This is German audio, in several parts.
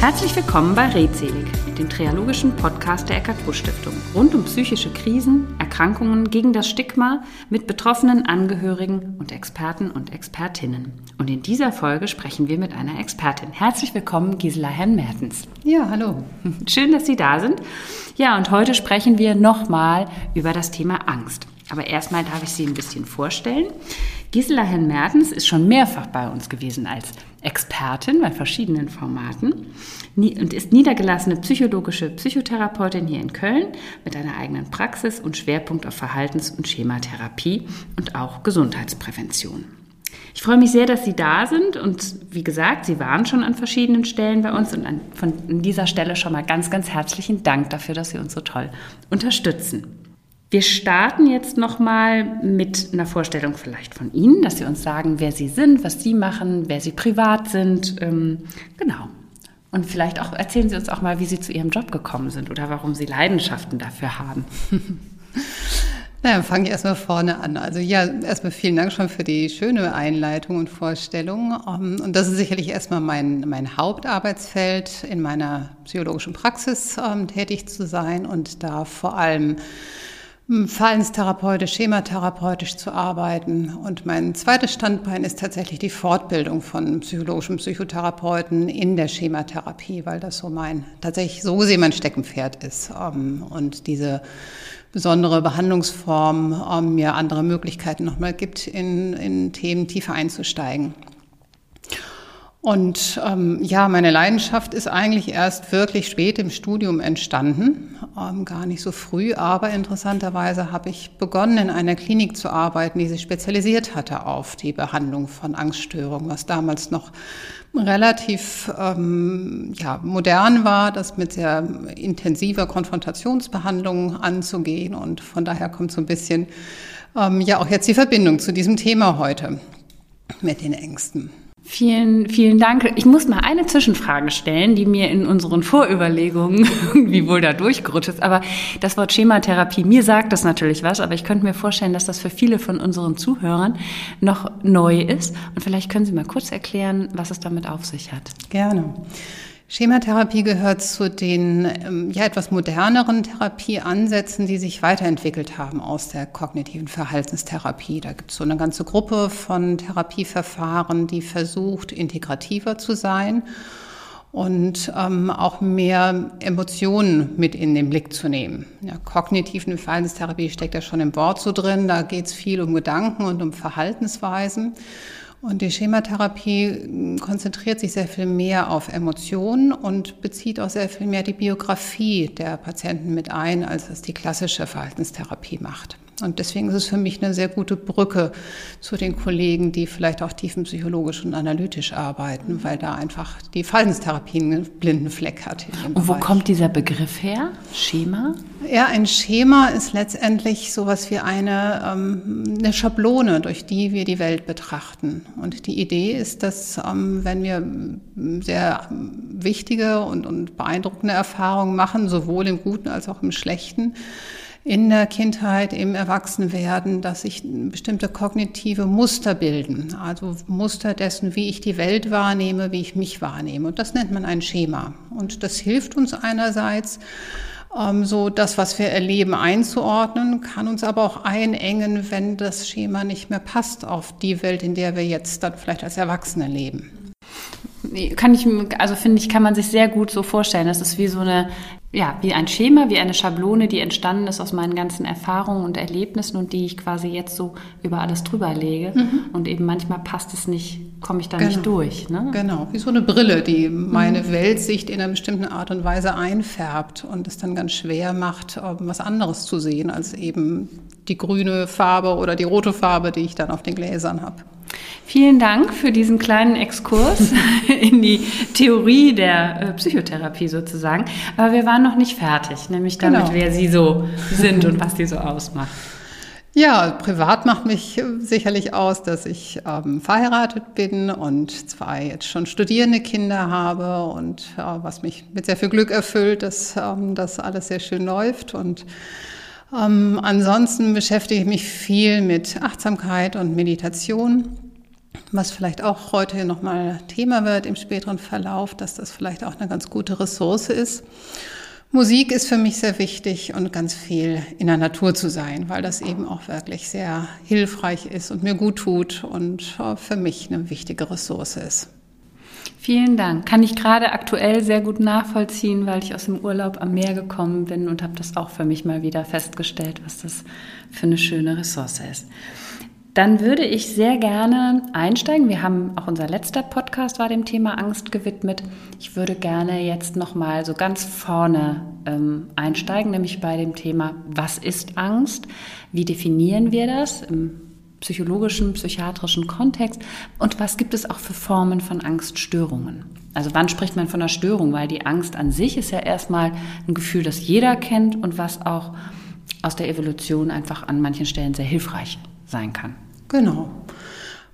Herzlich willkommen bei Redselig, dem triologischen Podcast der Eckart Busch Stiftung, rund um psychische Krisen, Erkrankungen gegen das Stigma mit betroffenen Angehörigen und Experten und Expertinnen. Und in dieser Folge sprechen wir mit einer Expertin. Herzlich willkommen, Gisela Herrn-Mertens. Ja, hallo. Schön, dass Sie da sind. Ja, und heute sprechen wir nochmal über das Thema Angst. Aber erstmal darf ich Sie ein bisschen vorstellen. Gisela Herrn-Mertens ist schon mehrfach bei uns gewesen als Expertin bei verschiedenen Formaten und ist niedergelassene psychologische Psychotherapeutin hier in Köln mit einer eigenen Praxis und Schwerpunkt auf Verhaltens- und Schematherapie und auch Gesundheitsprävention. Ich freue mich sehr, dass Sie da sind und wie gesagt, Sie waren schon an verschiedenen Stellen bei uns und an, von dieser Stelle schon mal ganz, ganz herzlichen Dank dafür, dass Sie uns so toll unterstützen. Wir starten jetzt nochmal mit einer Vorstellung vielleicht von Ihnen, dass Sie uns sagen, wer Sie sind, was Sie machen, wer Sie privat sind. Ähm, genau. Und vielleicht auch erzählen Sie uns auch mal, wie Sie zu Ihrem Job gekommen sind oder warum Sie Leidenschaften dafür haben. Naja, fange ich erstmal vorne an. Also ja, erstmal vielen Dank schon für die schöne Einleitung und Vorstellung. Ähm, und das ist sicherlich erstmal mein, mein Hauptarbeitsfeld, in meiner psychologischen Praxis ähm, tätig zu sein und da vor allem verhaltenstherapeutisch, schematherapeutisch zu arbeiten. Und mein zweites Standbein ist tatsächlich die Fortbildung von psychologischen Psychotherapeuten in der Schematherapie, weil das so mein, tatsächlich so gesehen mein Steckenpferd ist. Ähm, und diese besondere Behandlungsform ähm, mir andere Möglichkeiten nochmal gibt, in, in Themen tiefer einzusteigen. Und ähm, ja, meine Leidenschaft ist eigentlich erst wirklich spät im Studium entstanden, ähm, gar nicht so früh, aber interessanterweise habe ich begonnen, in einer Klinik zu arbeiten, die sich spezialisiert hatte auf die Behandlung von Angststörungen, was damals noch relativ ähm, ja, modern war, das mit sehr intensiver Konfrontationsbehandlung anzugehen. Und von daher kommt so ein bisschen ähm, ja auch jetzt die Verbindung zu diesem Thema heute mit den Ängsten. Vielen, vielen Dank. Ich muss mal eine Zwischenfrage stellen, die mir in unseren Vorüberlegungen irgendwie wohl da durchgerutscht ist. Aber das Wort Schematherapie, mir sagt das natürlich was, aber ich könnte mir vorstellen, dass das für viele von unseren Zuhörern noch neu ist. Und vielleicht können Sie mal kurz erklären, was es damit auf sich hat. Gerne. Schematherapie gehört zu den ähm, ja, etwas moderneren Therapieansätzen, die sich weiterentwickelt haben aus der kognitiven Verhaltenstherapie. Da gibt es so eine ganze Gruppe von Therapieverfahren, die versucht, integrativer zu sein und ähm, auch mehr Emotionen mit in den Blick zu nehmen. Ja, kognitive Verhaltenstherapie steckt ja schon im Wort so drin. Da geht es viel um Gedanken und um Verhaltensweisen. Und die Schematherapie hm, konzentriert sich sehr viel mehr auf Emotionen und bezieht auch sehr viel mehr die Biografie der Patienten mit ein, als es die klassische Verhaltenstherapie macht. Und deswegen ist es für mich eine sehr gute Brücke zu den Kollegen, die vielleicht auch tiefenpsychologisch und analytisch arbeiten, weil da einfach die Verhaltenstherapie einen blinden Fleck hat. Und wo kommt dieser Begriff her? Schema? Ja, ein Schema ist letztendlich sowas wie eine, ähm, eine Schablone, durch die wir die Welt betrachten. Und die Idee ist, dass ähm, wenn wir sehr wichtige und, und beeindruckende Erfahrungen machen, sowohl im Guten als auch im Schlechten, in der Kindheit, im Erwachsenwerden, dass sich bestimmte kognitive Muster bilden. Also Muster dessen, wie ich die Welt wahrnehme, wie ich mich wahrnehme. Und das nennt man ein Schema. Und das hilft uns einerseits, ähm, so das, was wir erleben, einzuordnen, kann uns aber auch einengen, wenn das Schema nicht mehr passt auf die Welt, in der wir jetzt dann vielleicht als Erwachsene leben. Kann ich, also finde ich, kann man sich sehr gut so vorstellen. Das ist wie so eine ja, wie ein Schema, wie eine Schablone, die entstanden ist aus meinen ganzen Erfahrungen und Erlebnissen und die ich quasi jetzt so über alles drüber lege. Mhm. Und eben manchmal passt es nicht, komme ich da genau. nicht durch. Ne? Genau, wie so eine Brille, die meine mhm. Weltsicht in einer bestimmten Art und Weise einfärbt und es dann ganz schwer macht, was anderes zu sehen als eben die grüne Farbe oder die rote Farbe, die ich dann auf den Gläsern habe. Vielen Dank für diesen kleinen Exkurs in die Theorie der äh, Psychotherapie sozusagen. Aber wir waren noch nicht fertig, nämlich damit, genau. wer Sie so sind und was Sie so ausmacht. Ja, privat macht mich sicherlich aus, dass ich ähm, verheiratet bin und zwei jetzt schon studierende Kinder habe und äh, was mich mit sehr viel Glück erfüllt, dass ähm, das alles sehr schön läuft und ähm, ansonsten beschäftige ich mich viel mit Achtsamkeit und Meditation. was vielleicht auch heute nochmal Thema wird im späteren Verlauf, dass das vielleicht auch eine ganz gute Ressource ist. Musik ist für mich sehr wichtig und ganz viel in der Natur zu sein, weil das eben auch wirklich sehr hilfreich ist und mir gut tut und für mich eine wichtige Ressource ist. Vielen Dank. Kann ich gerade aktuell sehr gut nachvollziehen, weil ich aus dem Urlaub am Meer gekommen bin und habe das auch für mich mal wieder festgestellt, was das für eine schöne Ressource ist. Dann würde ich sehr gerne einsteigen. Wir haben auch unser letzter Podcast war dem Thema Angst gewidmet. Ich würde gerne jetzt noch mal so ganz vorne ähm, einsteigen, nämlich bei dem Thema Was ist Angst? Wie definieren wir das psychologischen, psychiatrischen Kontext? Und was gibt es auch für Formen von Angststörungen? Also wann spricht man von einer Störung? Weil die Angst an sich ist ja erstmal ein Gefühl, das jeder kennt und was auch aus der Evolution einfach an manchen Stellen sehr hilfreich sein kann. Genau.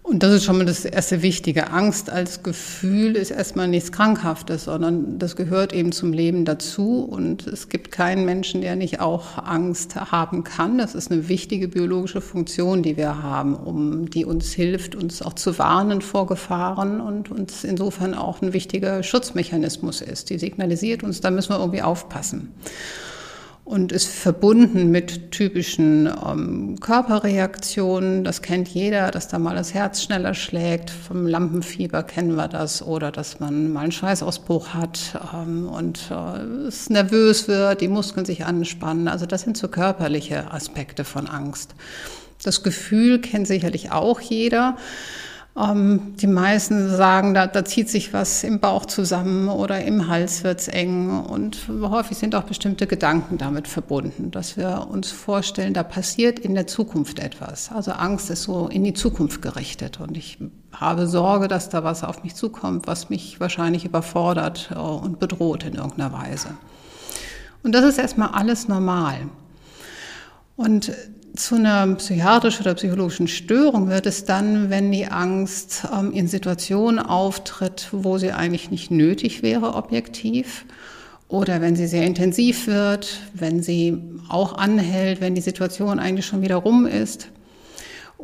Und das ist schon mal das erste Wichtige. Angst als Gefühl ist erstmal nichts Krankhaftes, sondern das gehört eben zum Leben dazu. Und es gibt keinen Menschen, der nicht auch Angst haben kann. Das ist eine wichtige biologische Funktion, die wir haben, um, die uns hilft, uns auch zu warnen vor Gefahren und uns insofern auch ein wichtiger Schutzmechanismus ist. Die signalisiert uns, da müssen wir irgendwie aufpassen und ist verbunden mit typischen ähm, Körperreaktionen. Das kennt jeder, dass da mal das Herz schneller schlägt. Vom Lampenfieber kennen wir das oder dass man mal einen Schweißausbruch hat ähm, und äh, es nervös wird, die Muskeln sich anspannen. Also das sind so körperliche Aspekte von Angst. Das Gefühl kennt sicherlich auch jeder. Ähm, die meisten sagen, da, da zieht sich was im Bauch zusammen oder im Hals wird's eng und häufig sind auch bestimmte Gedanken damit verbunden, dass wir uns vorstellen, da passiert in der Zukunft etwas. Also Angst ist so in die Zukunft gerichtet und ich habe Sorge, dass da was auf mich zukommt, was mich wahrscheinlich überfordert äh, und bedroht in irgendeiner Weise. Und das ist erstmal alles normal. Und zu einer psychiatrischen oder psychologischen Störung wird es dann, wenn die Angst ähm, in Situationen auftritt, wo sie eigentlich nicht nötig wäre, objektiv. Oder wenn sie sehr intensiv wird, wenn sie auch anhält, wenn die Situation eigentlich schon wieder rum ist.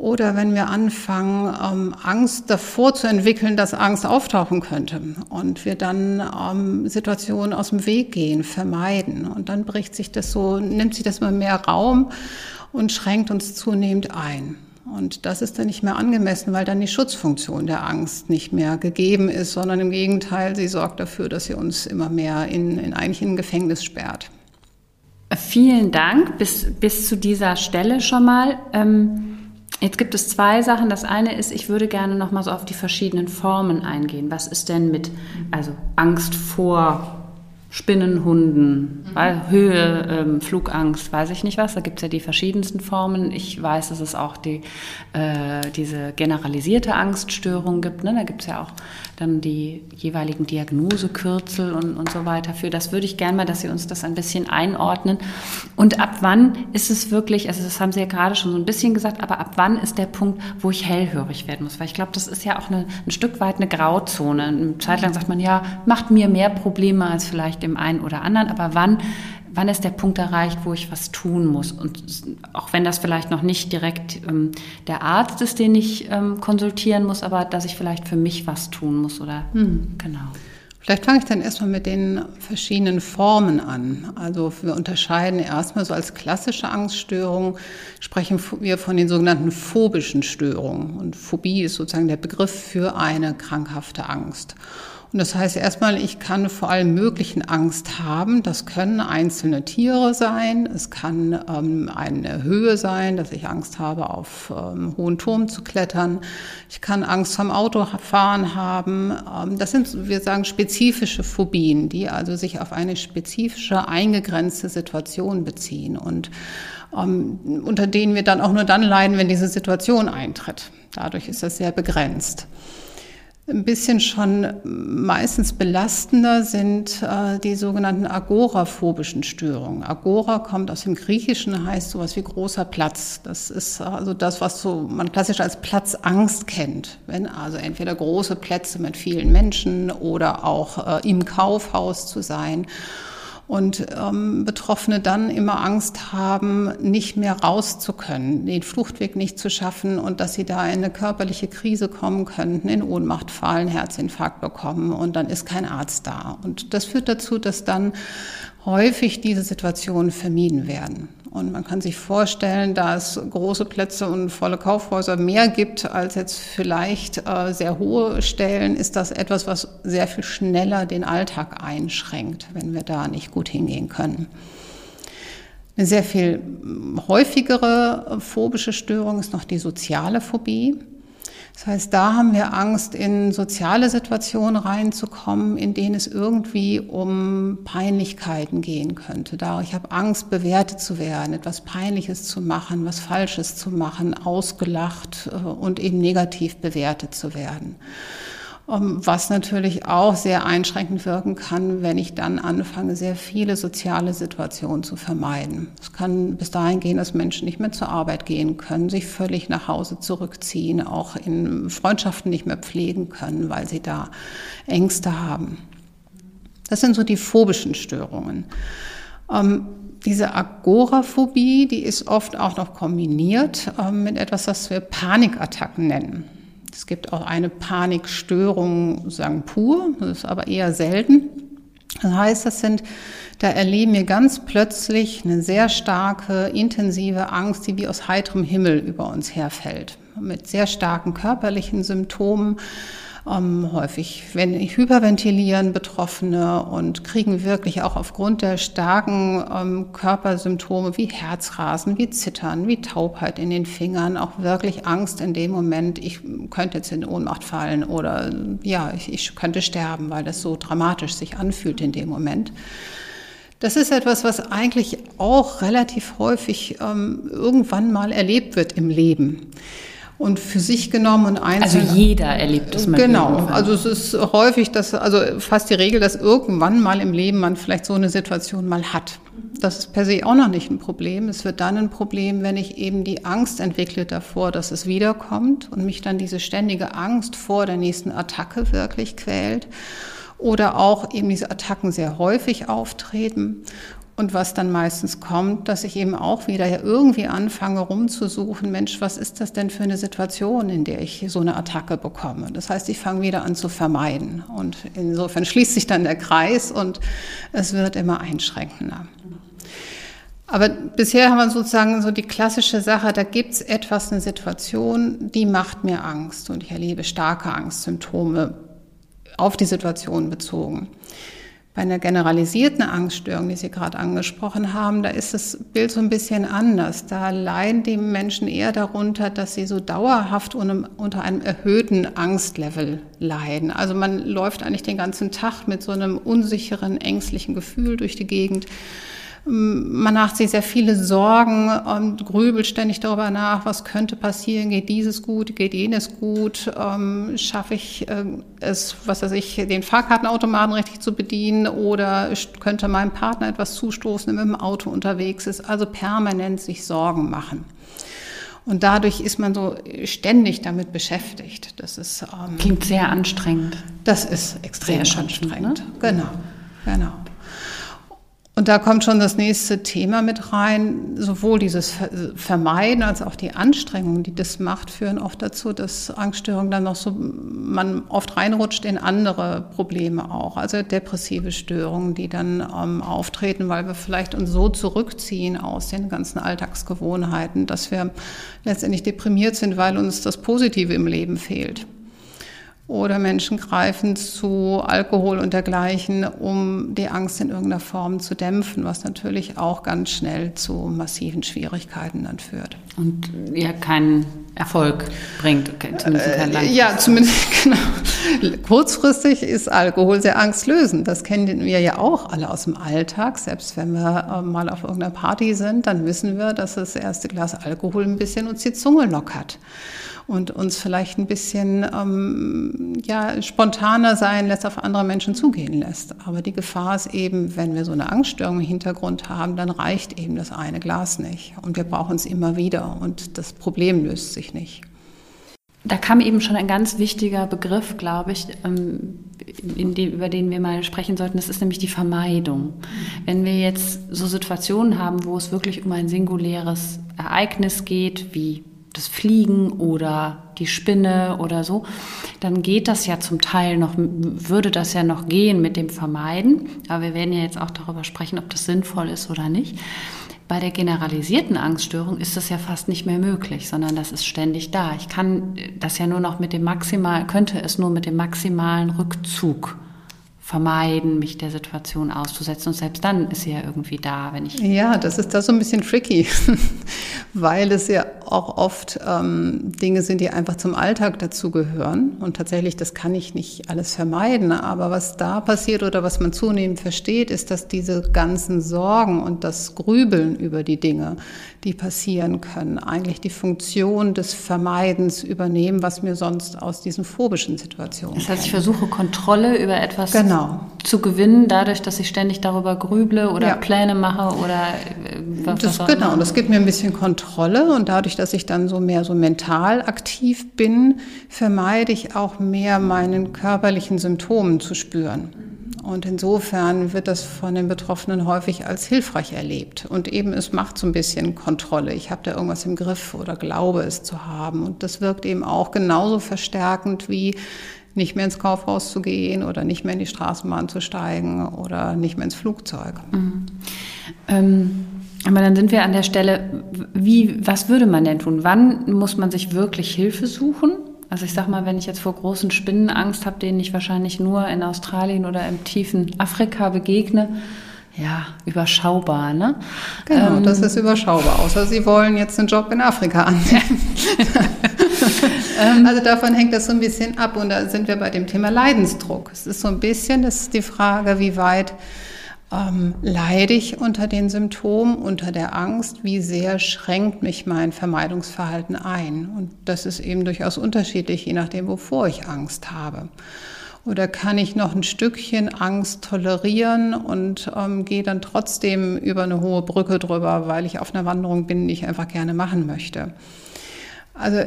Oder wenn wir anfangen, ähm, Angst davor zu entwickeln, dass Angst auftauchen könnte und wir dann ähm, Situationen aus dem Weg gehen, vermeiden. Und dann bricht sich das so, nimmt sich das immer mehr Raum und schränkt uns zunehmend ein. Und das ist dann nicht mehr angemessen, weil dann die Schutzfunktion der Angst nicht mehr gegeben ist, sondern im Gegenteil, sie sorgt dafür, dass sie uns immer mehr in, in eigentlich in ein Gefängnis sperrt. Vielen Dank bis, bis zu dieser Stelle schon mal. Ähm, jetzt gibt es zwei Sachen. Das eine ist, ich würde gerne noch mal so auf die verschiedenen Formen eingehen. Was ist denn mit also Angst vor Spinnenhunden, mhm. Höhe, ähm, Flugangst, weiß ich nicht was. Da gibt es ja die verschiedensten Formen. Ich weiß, dass es auch die, äh, diese generalisierte Angststörung gibt. Ne? Da gibt es ja auch dann die jeweiligen Diagnosekürzel und, und so weiter. Für das würde ich gerne mal, dass Sie uns das ein bisschen einordnen. Und ab wann ist es wirklich, also das haben Sie ja gerade schon so ein bisschen gesagt, aber ab wann ist der Punkt, wo ich hellhörig werden muss? Weil ich glaube, das ist ja auch eine, ein Stück weit eine Grauzone. Eine Zeit lang sagt man, ja, macht mir mehr Probleme als vielleicht dem einen oder anderen, aber wann wann ist der Punkt erreicht, wo ich was tun muss? Und auch wenn das vielleicht noch nicht direkt ähm, der Arzt ist, den ich ähm, konsultieren muss, aber dass ich vielleicht für mich was tun muss oder hm. genau. Vielleicht fange ich dann erstmal mit den verschiedenen Formen an. Also wir unterscheiden erstmal so als klassische Angststörung, sprechen wir von den sogenannten phobischen Störungen. Und Phobie ist sozusagen der Begriff für eine krankhafte Angst. Und das heißt erstmal, ich kann vor allem möglichen Angst haben. Das können einzelne Tiere sein. Es kann ähm, eine Höhe sein, dass ich Angst habe, auf ähm, hohen Turm zu klettern. Ich kann Angst vom Autofahren haben. Ähm, das sind, wir sagen, spezifische Phobien, die also sich auf eine spezifische, eingegrenzte Situation beziehen und ähm, unter denen wir dann auch nur dann leiden, wenn diese Situation eintritt. Dadurch ist das sehr begrenzt. Ein bisschen schon meistens belastender sind äh, die sogenannten agoraphobischen Störungen. Agora kommt aus dem Griechischen, heißt sowas wie großer Platz. Das ist also das, was so man klassisch als Platzangst kennt. Wenn also entweder große Plätze mit vielen Menschen oder auch äh, im Kaufhaus zu sein. Und ähm, Betroffene dann immer Angst haben, nicht mehr raus zu können, den Fluchtweg nicht zu schaffen und dass sie da in eine körperliche Krise kommen könnten, in Ohnmacht fallen, Herzinfarkt bekommen und dann ist kein Arzt da. Und das führt dazu, dass dann häufig diese Situationen vermieden werden. Und man kann sich vorstellen, da es große Plätze und volle Kaufhäuser mehr gibt als jetzt vielleicht äh, sehr hohe Stellen, ist das etwas, was sehr viel schneller den Alltag einschränkt, wenn wir da nicht gut hingehen können. Eine sehr viel häufigere phobische Störung ist noch die soziale Phobie. Das heißt, da haben wir Angst, in soziale Situationen reinzukommen, in denen es irgendwie um Peinlichkeiten gehen könnte. Da ich habe Angst, bewertet zu werden, etwas Peinliches zu machen, was Falsches zu machen, ausgelacht äh, und eben negativ bewertet zu werden. Ähm, was natürlich auch sehr einschränkend wirken kann, wenn ich dann anfange, sehr viele soziale Situationen zu vermeiden. Es kann bis dahin gehen, dass Menschen nicht mehr zur Arbeit gehen können, sich völlig nach Hause zurückziehen, auch in Freundschaften nicht mehr pflegen können, weil sie da Ängste haben. Das sind so die phobischen Störungen. Ähm, diese Agoraphobie, die ist oft auch noch kombiniert ähm, mit etwas, was wir Panikattacken nennen. Es gibt auch eine Panikstörung, sagen pur, das ist aber eher selten. Das heißt, das sind, da erleben wir ganz plötzlich eine sehr starke, intensive Angst, die wie aus heiterem Himmel über uns herfällt, mit sehr starken körperlichen Symptomen ähm, häufig wenn, hyperventilieren Betroffene und kriegen wirklich auch aufgrund der starken ähm, Körpersymptome wie Herzrasen, wie Zittern, wie Taubheit in den Fingern auch wirklich Angst in dem Moment, ich könnte jetzt in Ohnmacht fallen oder ja, ich, ich könnte sterben, weil das so dramatisch sich anfühlt in dem Moment. Das ist etwas, was eigentlich auch relativ häufig ähm, irgendwann mal erlebt wird im Leben und für sich genommen und einzeln. Also jeder erlebt es mal. Genau. Also es ist häufig, dass, also fast die Regel, dass irgendwann mal im Leben man vielleicht so eine Situation mal hat. Das ist per se auch noch nicht ein Problem. Es wird dann ein Problem, wenn ich eben die Angst entwickle davor, dass es wiederkommt und mich dann diese ständige Angst vor der nächsten Attacke wirklich quält oder auch eben diese Attacken sehr häufig auftreten und was dann meistens kommt, dass ich eben auch wieder irgendwie anfange rumzusuchen, Mensch, was ist das denn für eine Situation, in der ich so eine Attacke bekomme? Das heißt, ich fange wieder an zu vermeiden. Und insofern schließt sich dann der Kreis und es wird immer einschränkender. Aber bisher haben wir sozusagen so die klassische Sache, da gibt es etwas, eine Situation, die macht mir Angst und ich erlebe starke Angstsymptome auf die Situation bezogen. Bei einer generalisierten Angststörung, die Sie gerade angesprochen haben, da ist das Bild so ein bisschen anders. Da leiden die Menschen eher darunter, dass sie so dauerhaft unter einem erhöhten Angstlevel leiden. Also man läuft eigentlich den ganzen Tag mit so einem unsicheren, ängstlichen Gefühl durch die Gegend man macht sich sehr viele Sorgen und grübelt ständig darüber nach, was könnte passieren, geht dieses gut, geht jenes gut, ähm, schaffe ich äh, es, was weiß ich, den Fahrkartenautomaten richtig zu bedienen oder könnte meinem Partner etwas zustoßen, wenn man im Auto unterwegs ist, also permanent sich Sorgen machen. Und dadurch ist man so ständig damit beschäftigt. Das ist ähm, klingt sehr anstrengend. Das ist extrem anstrengend. Ne? Genau, genau. Und da kommt schon das nächste Thema mit rein. Sowohl dieses Vermeiden als auch die Anstrengungen, die das macht, führen oft dazu, dass Angststörungen dann noch so, man oft reinrutscht in andere Probleme auch. Also depressive Störungen, die dann ähm, auftreten, weil wir vielleicht uns so zurückziehen aus den ganzen Alltagsgewohnheiten, dass wir letztendlich deprimiert sind, weil uns das Positive im Leben fehlt. Oder Menschen greifen zu Alkohol und dergleichen, um die Angst in irgendeiner Form zu dämpfen, was natürlich auch ganz schnell zu massiven Schwierigkeiten dann führt. Und ja keinen Erfolg bringt, zumindest keinen äh, Ja, zumindest genau. Kurzfristig ist Alkohol sehr angstlösend. Das kennen wir ja auch alle aus dem Alltag. Selbst wenn wir äh, mal auf irgendeiner Party sind, dann wissen wir, dass das erste Glas Alkohol ein bisschen uns die Zunge lockert und uns vielleicht ein bisschen ähm, ja, spontaner sein lässt, auf andere Menschen zugehen lässt. Aber die Gefahr ist eben, wenn wir so eine Angststörung im Hintergrund haben, dann reicht eben das eine Glas nicht. Und wir brauchen es immer wieder und das Problem löst sich nicht. Da kam eben schon ein ganz wichtiger Begriff, glaube ich. Ähm, dem, über den wir mal sprechen sollten, das ist nämlich die Vermeidung. Wenn wir jetzt so Situationen haben, wo es wirklich um ein singuläres Ereignis geht, wie das Fliegen oder die Spinne oder so, dann geht das ja zum Teil noch, würde das ja noch gehen mit dem Vermeiden. Aber wir werden ja jetzt auch darüber sprechen, ob das sinnvoll ist oder nicht. Bei der generalisierten Angststörung ist das ja fast nicht mehr möglich, sondern das ist ständig da. Ich kann das ja nur noch mit dem maximal, könnte es nur mit dem maximalen Rückzug vermeiden, mich der Situation auszusetzen. Und selbst dann ist sie ja irgendwie da, wenn ich. Ja, das ist da so ein bisschen tricky, weil es ja auch oft ähm, Dinge sind, die einfach zum Alltag dazugehören. Und tatsächlich, das kann ich nicht alles vermeiden. Aber was da passiert oder was man zunehmend versteht, ist, dass diese ganzen Sorgen und das Grübeln über die Dinge, die passieren können, eigentlich die Funktion des Vermeidens übernehmen, was mir sonst aus diesen phobischen Situationen. Das heißt, ich versuche Kontrolle über etwas genau. Zu gewinnen, dadurch, dass ich ständig darüber grüble oder ja. Pläne mache oder äh, was, das, was Genau, und das gibt mir ein bisschen Kontrolle und dadurch, dass ich dann so mehr so mental aktiv bin, vermeide ich auch mehr meinen körperlichen Symptomen zu spüren. Und insofern wird das von den Betroffenen häufig als hilfreich erlebt. Und eben es macht so ein bisschen Kontrolle. Ich habe da irgendwas im Griff oder glaube es zu haben. Und das wirkt eben auch genauso verstärkend wie nicht mehr ins Kaufhaus zu gehen oder nicht mehr in die Straßenbahn zu steigen oder nicht mehr ins Flugzeug. Mhm. Ähm, aber dann sind wir an der Stelle, wie, was würde man denn tun? Wann muss man sich wirklich Hilfe suchen? Also ich sag mal, wenn ich jetzt vor großen Spinnen Angst habe, denen ich wahrscheinlich nur in Australien oder im tiefen Afrika begegne, ja, überschaubar, ne? Genau, ähm, das ist überschaubar, außer Sie wollen jetzt einen Job in Afrika annehmen. also davon hängt das so ein bisschen ab und da sind wir bei dem Thema Leidensdruck. Es ist so ein bisschen, das ist die Frage, wie weit ähm, leide ich unter den Symptomen, unter der Angst? Wie sehr schränkt mich mein Vermeidungsverhalten ein? Und das ist eben durchaus unterschiedlich, je nachdem, wovor ich Angst habe. Oder kann ich noch ein Stückchen Angst tolerieren und ähm, gehe dann trotzdem über eine hohe Brücke drüber, weil ich auf einer Wanderung bin, die ich einfach gerne machen möchte? Also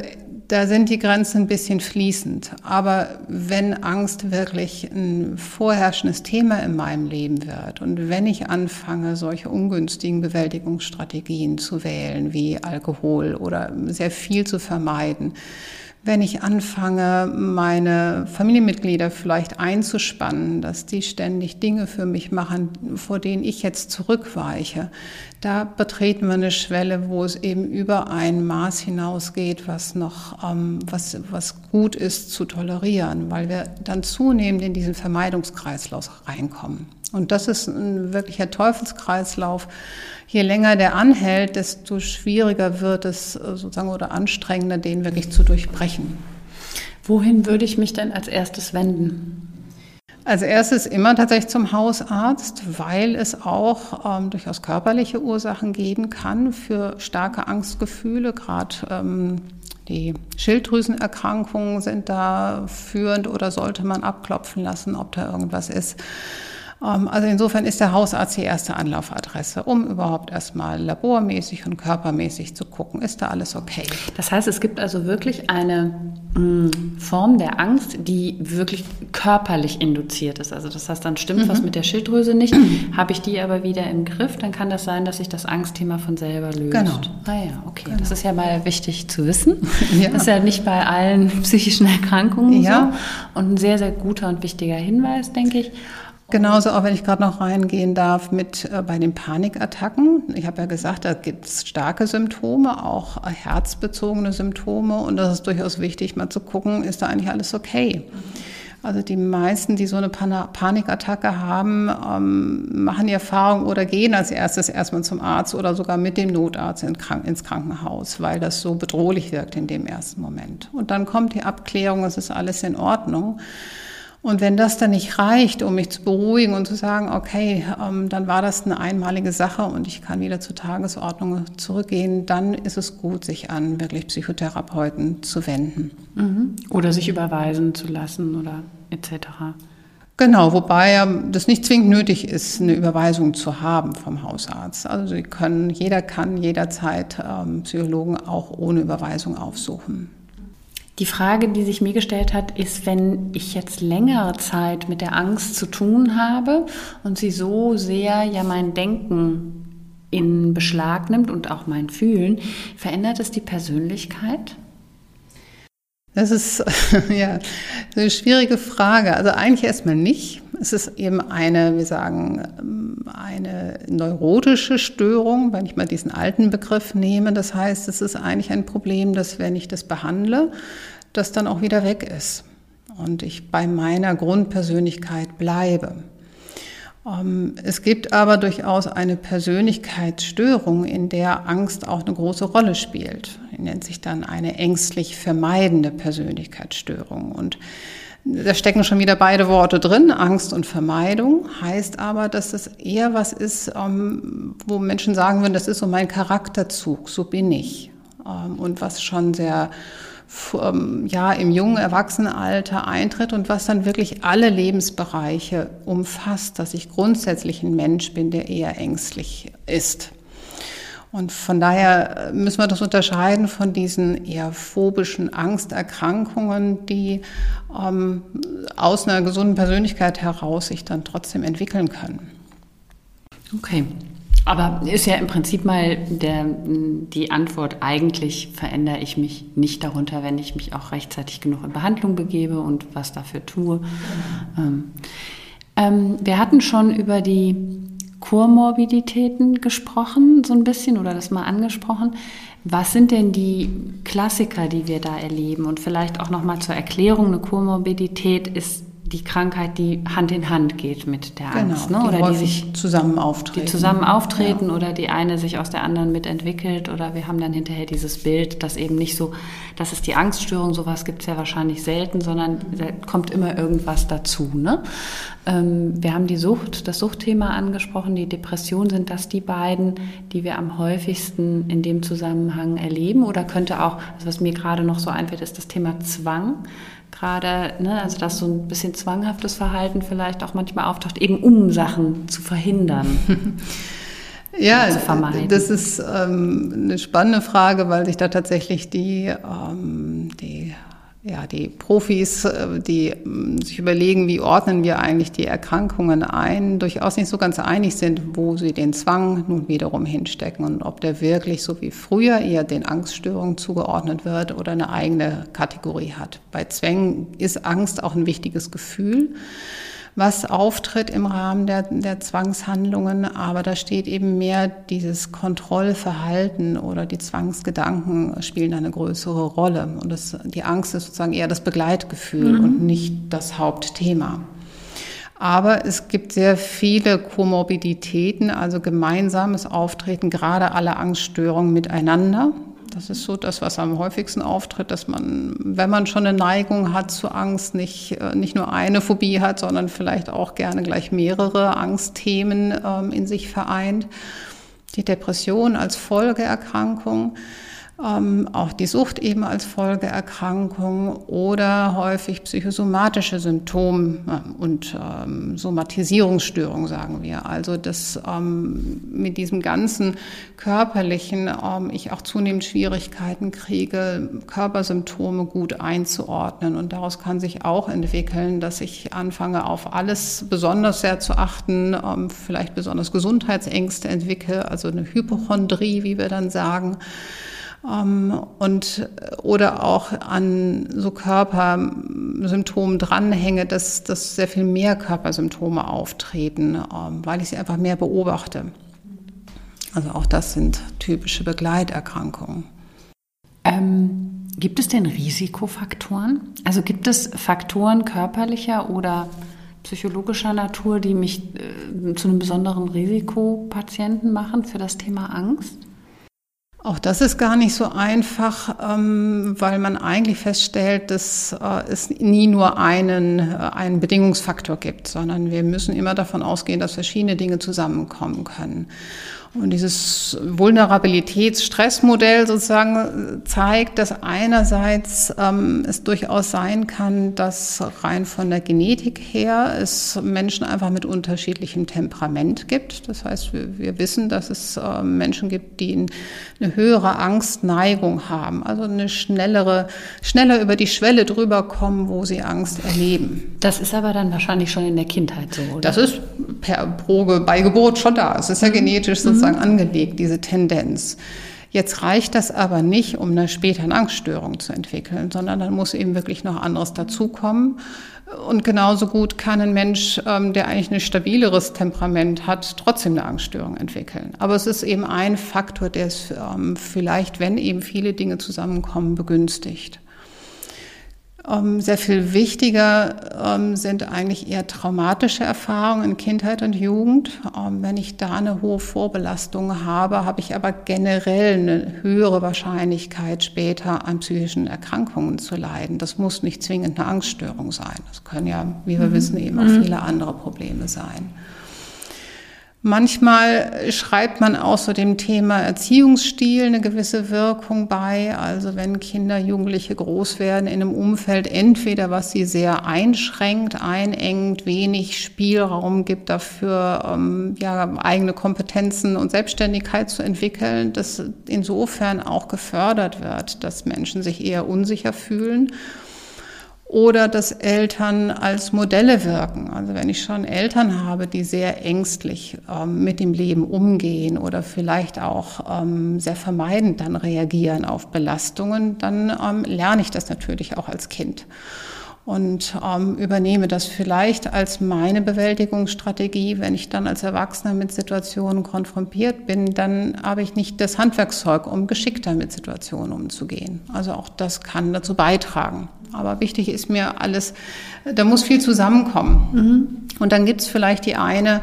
da sind die Grenzen ein bisschen fließend. Aber wenn Angst wirklich ein vorherrschendes Thema in meinem Leben wird und wenn ich anfange, solche ungünstigen Bewältigungsstrategien zu wählen, wie Alkohol oder sehr viel zu vermeiden, wenn ich anfange, meine Familienmitglieder vielleicht einzuspannen, dass die ständig Dinge für mich machen, vor denen ich jetzt zurückweiche, da betreten wir eine Schwelle, wo es eben über ein Maß hinausgeht, was noch, ähm, was, was gut ist zu tolerieren, weil wir dann zunehmend in diesen Vermeidungskreislauf reinkommen. Und das ist ein wirklicher Teufelskreislauf. Je länger der anhält, desto schwieriger wird es äh, sozusagen oder anstrengender, den wirklich zu durchbrechen. Wohin würde ich mich denn als erstes wenden? Als erstes immer tatsächlich zum Hausarzt, weil es auch ähm, durchaus körperliche Ursachen geben kann für starke Angstgefühle. Gerade ähm, die Schilddrüsenerkrankungen sind da führend oder sollte man abklopfen lassen, ob da irgendwas ist. Ähm, also insofern ist der Hausarzt die erste Anlaufadresse, um überhaupt erstmal labormäßig und körpermäßig zu gucken, ist da alles okay. Das heißt, es gibt also wirklich eine mm, Form der Angst, die wirklich körperlich induziert ist. Also das heißt, dann stimmt mhm. was mit der Schilddrüse nicht. Habe ich die aber wieder im Griff, dann kann das sein, dass sich das Angstthema von selber löst. Genau. Ah ja, okay. Genau. Das ist ja mal wichtig zu wissen. Ja. Das ist ja nicht bei allen psychischen Erkrankungen ja. so. Und ein sehr, sehr guter und wichtiger Hinweis, denke ich. Genauso auch, wenn ich gerade noch reingehen darf, mit äh, bei den Panikattacken. Ich habe ja gesagt, da gibt es starke Symptome, auch herzbezogene Symptome. Und das ist durchaus wichtig, mal zu gucken, ist da eigentlich alles okay? Also die meisten, die so eine Panikattacke haben, ähm, machen die Erfahrung oder gehen als erstes erstmal zum Arzt oder sogar mit dem Notarzt ins Krankenhaus, weil das so bedrohlich wirkt in dem ersten Moment. Und dann kommt die Abklärung, es ist alles in Ordnung. Und wenn das dann nicht reicht, um mich zu beruhigen und zu sagen, okay, ähm, dann war das eine einmalige Sache und ich kann wieder zur Tagesordnung zurückgehen, dann ist es gut, sich an wirklich Psychotherapeuten zu wenden. Mhm. Oder sich überweisen zu lassen oder etc. Genau, wobei das nicht zwingend nötig ist, eine Überweisung zu haben vom Hausarzt. Also Sie können, jeder kann jederzeit ähm, Psychologen auch ohne Überweisung aufsuchen. Die Frage, die sich mir gestellt hat, ist, wenn ich jetzt längere Zeit mit der Angst zu tun habe und sie so sehr ja mein Denken in Beschlag nimmt und auch mein Fühlen, verändert es die Persönlichkeit? Das ist ja eine schwierige Frage. Also eigentlich erstmal nicht. Es ist eben eine, wir sagen, eine neurotische Störung, wenn ich mal diesen alten Begriff nehme. Das heißt, es ist eigentlich ein Problem, dass wenn ich das behandle, das dann auch wieder weg ist und ich bei meiner Grundpersönlichkeit bleibe. Ähm, es gibt aber durchaus eine Persönlichkeitsstörung, in der Angst auch eine große Rolle spielt. Die nennt sich dann eine ängstlich vermeidende Persönlichkeitsstörung. Und da stecken schon wieder beide Worte drin, Angst und Vermeidung, heißt aber, dass es eher was ist, ähm, wo Menschen sagen würden, das ist so mein Charakterzug, so bin ich. Ähm, und was schon sehr ja, im jungen Erwachsenenalter eintritt und was dann wirklich alle Lebensbereiche umfasst, dass ich grundsätzlich ein Mensch bin, der eher ängstlich ist. Und von daher müssen wir das unterscheiden von diesen eher phobischen Angsterkrankungen, die ähm, aus einer gesunden Persönlichkeit heraus sich dann trotzdem entwickeln können. Okay. Aber ist ja im Prinzip mal der, die Antwort, eigentlich verändere ich mich nicht darunter, wenn ich mich auch rechtzeitig genug in Behandlung begebe und was dafür tue. Ähm, ähm, wir hatten schon über die Komorbiditäten gesprochen, so ein bisschen, oder das mal angesprochen. Was sind denn die Klassiker, die wir da erleben? Und vielleicht auch nochmal zur Erklärung, eine Komorbidität ist die Krankheit, die Hand in Hand geht mit der genau, Angst, ne? oder die, die sich zusammen auftreten. Die zusammen auftreten ja. oder die eine sich aus der anderen mitentwickelt oder wir haben dann hinterher dieses Bild, dass eben nicht so, das ist die Angststörung, sowas gibt es ja wahrscheinlich selten, sondern da kommt immer irgendwas dazu. Ne? Ähm, wir haben die Sucht, das Suchtthema angesprochen, die Depression, sind das die beiden, die wir am häufigsten in dem Zusammenhang erleben oder könnte auch, also was mir gerade noch so einfällt, ist das Thema Zwang gerade, ne, also dass so ein bisschen zwanghaftes Verhalten vielleicht auch manchmal auftaucht, eben um Sachen zu verhindern. ja, zu vermeiden. das ist ähm, eine spannende Frage, weil sich da tatsächlich die, ähm, die ja, die Profis, äh, die ähm, sich überlegen, wie ordnen wir eigentlich die Erkrankungen ein, durchaus nicht so ganz einig sind, wo sie den Zwang nun wiederum hinstecken und ob der wirklich so wie früher eher den Angststörungen zugeordnet wird oder eine eigene Kategorie hat. Bei Zwängen ist Angst auch ein wichtiges Gefühl was auftritt im Rahmen der, der Zwangshandlungen, aber da steht eben mehr dieses Kontrollverhalten oder die Zwangsgedanken spielen eine größere Rolle. Und das, die Angst ist sozusagen eher das Begleitgefühl mhm. und nicht das Hauptthema. Aber es gibt sehr viele Komorbiditäten, also gemeinsames Auftreten, gerade alle Angststörungen miteinander. Das ist so das, was am häufigsten auftritt, dass man, wenn man schon eine Neigung hat zu Angst, nicht, äh, nicht nur eine Phobie hat, sondern vielleicht auch gerne gleich mehrere Angstthemen ähm, in sich vereint. Die Depression als Folgeerkrankung ähm, auch die Sucht eben als Folgeerkrankung oder häufig psychosomatische Symptome und ähm, Somatisierungsstörungen, sagen wir. Also dass ähm, mit diesem ganzen körperlichen ähm, ich auch zunehmend Schwierigkeiten kriege, Körpersymptome gut einzuordnen. Und daraus kann sich auch entwickeln, dass ich anfange, auf alles besonders sehr zu achten, ähm, vielleicht besonders Gesundheitsängste entwickle, also eine Hypochondrie, wie wir dann sagen ähm, und oder auch an so Körpersymptomen dranhänge, dass, dass sehr viel mehr Körpersymptome auftreten, ähm, weil ich sie einfach mehr beobachte. Also auch das sind typische Begleiterkrankungen. Ähm, gibt es denn Risikofaktoren? Also gibt es Faktoren körperlicher oder psychologischer Natur, die mich äh, zu einem besonderen Risikopatienten machen für das Thema Angst? Auch das ist gar nicht so einfach, ähm, weil man eigentlich feststellt, dass äh, es nie nur einen, äh, einen Bedingungsfaktor gibt, sondern wir müssen immer davon ausgehen, dass verschiedene Dinge zusammenkommen können. Und dieses Vulnerabilitäts-Stressmodell sozusagen zeigt, dass einerseits ähm, es durchaus sein kann, dass rein von der Genetik her es Menschen einfach mit unterschiedlichem Temperament gibt. Das heißt, wir, wir wissen, dass es äh, Menschen gibt, die eine höhere Angstneigung haben, also eine schnellere, schneller über die Schwelle drüber kommen, wo sie Angst erleben. Das ist aber dann wahrscheinlich schon in der Kindheit so, oder? Das ist per Probe bei Geburt schon da. Es ist ja mhm. genetisch sozusagen sozusagen angelegt, diese Tendenz. Jetzt reicht das aber nicht, um eine später eine Angststörung zu entwickeln, sondern dann muss eben wirklich noch anderes dazukommen. Und genauso gut kann ein Mensch, ähm, der eigentlich ein stabileres Temperament hat, trotzdem eine Angststörung entwickeln. Aber es ist eben ein Faktor, der es ähm, vielleicht, wenn eben viele Dinge zusammenkommen, begünstigt. Ähm, sehr viel wichtiger ähm, sind eigentlich eher traumatische Erfahrungen in Kindheit und Jugend. Ähm, wenn ich da eine hohe Vorbelastung habe, habe ich aber generell eine höhere Wahrscheinlichkeit, später an psychischen Erkrankungen zu leiden. Das muss nicht zwingend eine Angststörung sein. Das können ja, wie wir mhm. wissen, eben auch mhm. viele andere Probleme sein. Manchmal schreibt man auch so dem Thema Erziehungsstil eine gewisse Wirkung bei. Also wenn Kinder, Jugendliche groß werden in einem Umfeld, entweder was sie sehr einschränkt, einengt, wenig Spielraum gibt dafür, ähm, ja, eigene Kompetenzen und Selbstständigkeit zu entwickeln, dass insofern auch gefördert wird, dass Menschen sich eher unsicher fühlen oder dass Eltern als Modelle wirken. Also wenn ich schon Eltern habe, die sehr ängstlich ähm, mit dem Leben umgehen oder vielleicht auch ähm, sehr vermeidend dann reagieren auf Belastungen, dann ähm, lerne ich das natürlich auch als Kind und ähm, übernehme das vielleicht als meine Bewältigungsstrategie. Wenn ich dann als Erwachsener mit Situationen konfrontiert bin, dann habe ich nicht das Handwerkszeug, um geschickter mit Situationen umzugehen. Also auch das kann dazu beitragen. Aber wichtig ist mir alles, da muss viel zusammenkommen. Mhm. Und dann gibt es vielleicht die eine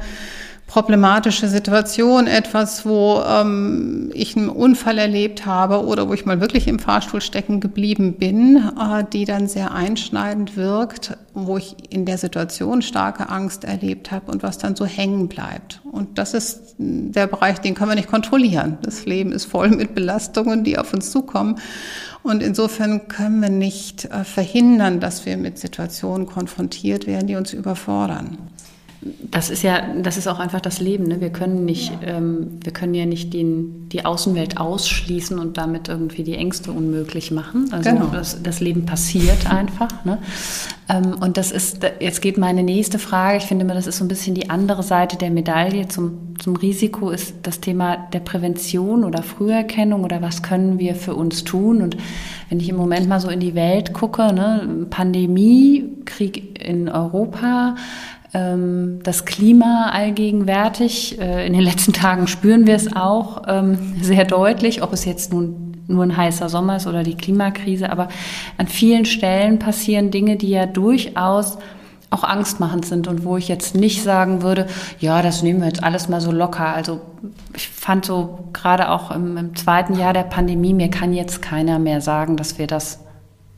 problematische Situation, etwas, wo ähm, ich einen Unfall erlebt habe oder wo ich mal wirklich im Fahrstuhl stecken geblieben bin, äh, die dann sehr einschneidend wirkt, wo ich in der Situation starke Angst erlebt habe und was dann so hängen bleibt. Und das ist der Bereich, den können wir nicht kontrollieren. Das Leben ist voll mit Belastungen, die auf uns zukommen. Und insofern können wir nicht äh, verhindern, dass wir mit Situationen konfrontiert werden, die uns überfordern. Das ist ja, das ist auch einfach das Leben. Ne? Wir können nicht, ja. ähm, wir können ja nicht den, die Außenwelt ausschließen und damit irgendwie die Ängste unmöglich machen. Also genau. das, das Leben passiert einfach. Ne? Ähm, und das ist, jetzt geht meine nächste Frage. Ich finde immer, das ist so ein bisschen die andere Seite der Medaille zum, zum Risiko ist das Thema der Prävention oder Früherkennung oder was können wir für uns tun? Und wenn ich im Moment mal so in die Welt gucke, ne? Pandemie, Krieg in Europa, das Klima allgegenwärtig. Äh, in den letzten Tagen spüren wir es auch ähm, sehr deutlich, ob es jetzt nun nur ein heißer Sommer ist oder die Klimakrise. Aber an vielen Stellen passieren Dinge, die ja durchaus auch angstmachend sind und wo ich jetzt nicht sagen würde, ja, das nehmen wir jetzt alles mal so locker. Also ich fand so gerade auch im, im zweiten Jahr der Pandemie, mir kann jetzt keiner mehr sagen, dass wir das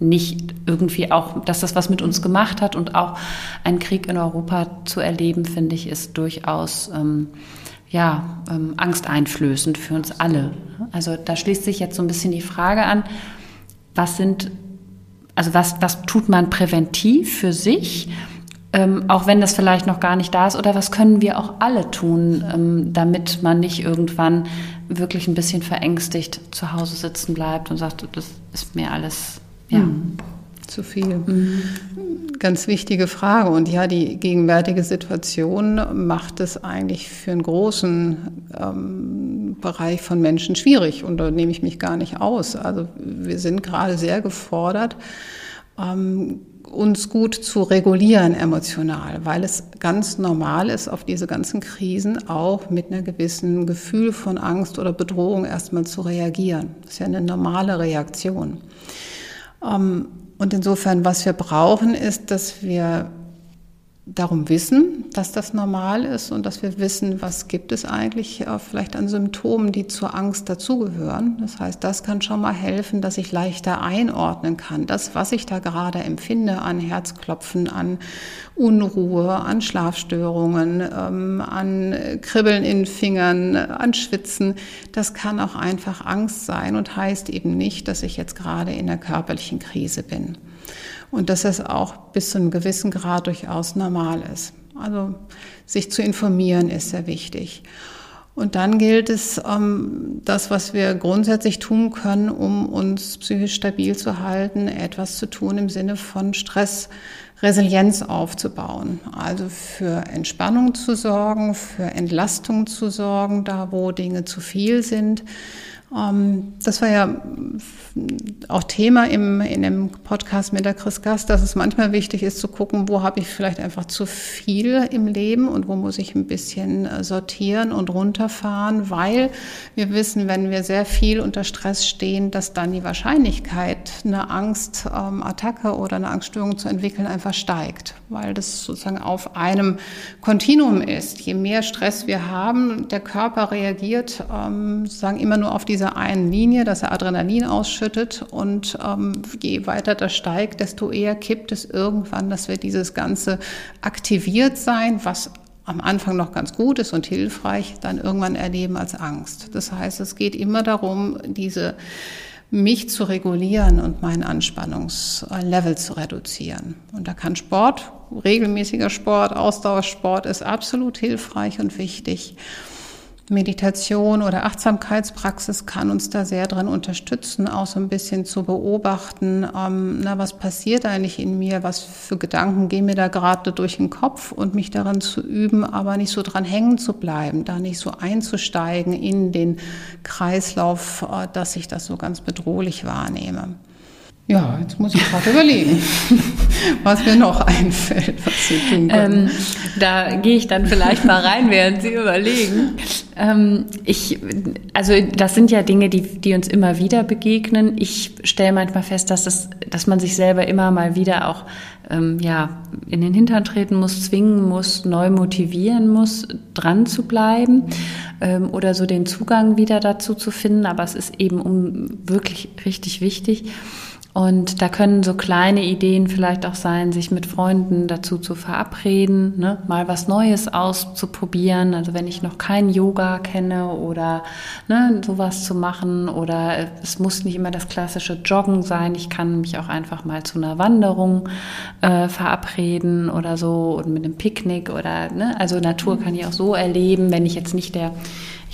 nicht irgendwie auch, dass das was mit uns gemacht hat und auch einen Krieg in Europa zu erleben, finde ich, ist durchaus ähm, ja, ähm, angsteinflößend für uns alle. Also da schließt sich jetzt so ein bisschen die Frage an, was sind, also was, was tut man präventiv für sich, ähm, auch wenn das vielleicht noch gar nicht da ist, oder was können wir auch alle tun, ähm, damit man nicht irgendwann wirklich ein bisschen verängstigt zu Hause sitzen bleibt und sagt, das ist mir alles ja. Mhm. Zu viel. Mhm. Ganz wichtige Frage. Und ja, die gegenwärtige Situation macht es eigentlich für einen großen ähm, Bereich von Menschen schwierig. Und da nehme ich mich gar nicht aus. Also wir sind gerade sehr gefordert, ähm, uns gut zu regulieren emotional, weil es ganz normal ist, auf diese ganzen Krisen auch mit einer gewissen Gefühl von Angst oder Bedrohung erstmal zu reagieren. Das ist ja eine normale Reaktion. Ähm, und insofern, was wir brauchen, ist, dass wir darum wissen, dass das normal ist und dass wir wissen, was gibt es eigentlich äh, vielleicht an Symptomen, die zur Angst dazugehören. Das heißt, das kann schon mal helfen, dass ich leichter einordnen kann. Das, was ich da gerade empfinde an Herzklopfen, an Unruhe, an Schlafstörungen, ähm, an Kribbeln in Fingern, an Schwitzen, das kann auch einfach Angst sein und heißt eben nicht, dass ich jetzt gerade in einer körperlichen Krise bin und dass es auch bis zu einem gewissen Grad durchaus normal ist. Also sich zu informieren ist sehr wichtig. Und dann gilt es, ähm, das, was wir grundsätzlich tun können, um uns psychisch stabil zu halten, etwas zu tun im Sinne von Stressresilienz aufzubauen. Also für Entspannung zu sorgen, für Entlastung zu sorgen, da wo Dinge zu viel sind das war ja auch Thema im, in dem Podcast mit der Chris Gast, dass es manchmal wichtig ist zu gucken, wo habe ich vielleicht einfach zu viel im Leben und wo muss ich ein bisschen äh, sortieren und runterfahren, weil wir wissen, wenn wir sehr viel unter Stress stehen, dass dann die Wahrscheinlichkeit, eine Angstattacke oder eine Angststörung zu entwickeln, einfach steigt, weil das sozusagen auf einem Kontinuum ist. Je mehr Stress wir haben, der Körper reagiert ähm, sozusagen immer nur auf diese dieser einen Linie, dass er Adrenalin ausschüttet und ähm, je weiter das steigt, desto eher kippt es irgendwann, dass wir dieses ganze aktiviert sein, was am Anfang noch ganz gut ist und hilfreich, dann irgendwann erleben als Angst. Das heißt, es geht immer darum, diese mich zu regulieren und mein Anspannungslevel zu reduzieren. Und da kann Sport, regelmäßiger Sport, Ausdauersport ist absolut hilfreich und wichtig. Meditation oder Achtsamkeitspraxis kann uns da sehr drin unterstützen, auch so ein bisschen zu beobachten, ähm, na, was passiert eigentlich in mir, was für Gedanken gehen mir da gerade durch den Kopf und mich darin zu üben, aber nicht so dran hängen zu bleiben, da nicht so einzusteigen in den Kreislauf, äh, dass ich das so ganz bedrohlich wahrnehme. Ja, jetzt muss ich gerade überlegen, was mir noch einfällt, was Sie tun können. Ähm, da gehe ich dann vielleicht mal rein, während Sie überlegen. Ähm, ich, also das sind ja Dinge, die, die uns immer wieder begegnen. Ich stelle manchmal fest, dass, das, dass man sich selber immer mal wieder auch ähm, ja, in den Hintern treten muss, zwingen muss, neu motivieren muss, dran zu bleiben ähm, oder so den Zugang wieder dazu zu finden. Aber es ist eben um, wirklich richtig wichtig. Und da können so kleine Ideen vielleicht auch sein, sich mit Freunden dazu zu verabreden, ne? mal was Neues auszuprobieren. Also wenn ich noch kein Yoga kenne oder ne, sowas zu machen oder es muss nicht immer das klassische Joggen sein. Ich kann mich auch einfach mal zu einer Wanderung äh, verabreden oder so und mit einem Picknick oder ne? also Natur kann ich auch so erleben, wenn ich jetzt nicht der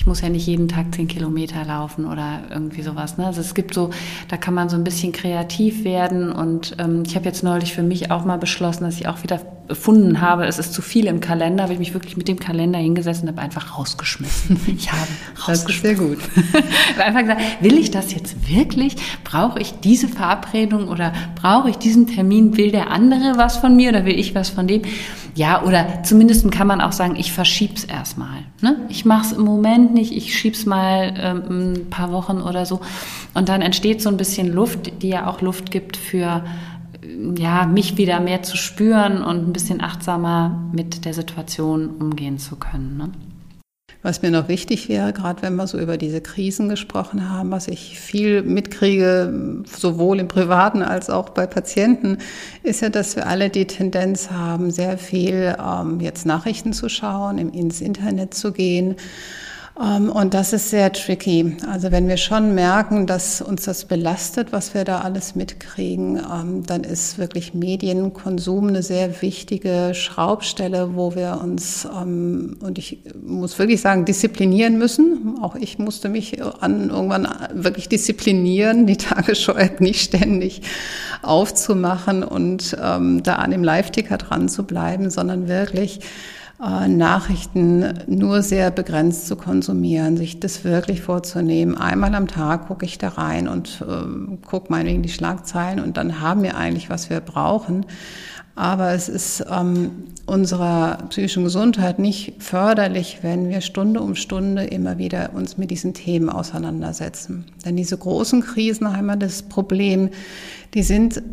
muss ja nicht jeden Tag zehn Kilometer laufen oder irgendwie sowas. Ne? Also es gibt so, da kann man so ein bisschen kreativ werden und ähm, ich habe jetzt neulich für mich auch mal beschlossen, dass ich auch wieder gefunden habe, es ist zu viel im Kalender, habe ich mich wirklich mit dem Kalender hingesetzt und habe einfach rausgeschmissen. Ich habe rausgeschmissen. Das ist sehr gut. habe einfach gesagt, will ich das jetzt wirklich? Brauche ich diese Verabredung oder brauche ich diesen Termin? Will der andere was von mir oder will ich was von dem? Ja, oder zumindest kann man auch sagen, ich verschieb's erstmal. Ne? Ich mache es im Moment nicht, ich schieb's mal ähm, ein paar Wochen oder so. Und dann entsteht so ein bisschen Luft, die ja auch Luft gibt für ja, mich wieder mehr zu spüren und ein bisschen achtsamer mit der Situation umgehen zu können. Ne? Was mir noch wichtig wäre, gerade wenn wir so über diese Krisen gesprochen haben, was ich viel mitkriege, sowohl im Privaten als auch bei Patienten, ist ja, dass wir alle die Tendenz haben, sehr viel ähm, jetzt Nachrichten zu schauen, ins Internet zu gehen und das ist sehr tricky. Also wenn wir schon merken, dass uns das belastet, was wir da alles mitkriegen, ähm, dann ist wirklich Medienkonsum eine sehr wichtige Schraubstelle, wo wir uns, ähm, und ich muss wirklich sagen, disziplinieren müssen. Auch ich musste mich an irgendwann wirklich disziplinieren, die Tagesschau nicht ständig aufzumachen und da an dem Live-Ticker dran zu bleiben, sondern wirklich Nachrichten nur sehr begrenzt zu konsumieren, sich das wirklich vorzunehmen. Einmal am Tag gucke ich da rein und äh, gucke meinetwegen die Schlagzeilen und dann haben wir eigentlich, was wir brauchen. Aber es ist ähm, unserer psychischen Gesundheit nicht förderlich, wenn wir Stunde um Stunde immer wieder uns mit diesen Themen auseinandersetzen. Denn diese großen Krisen haben wir das Problem, die sind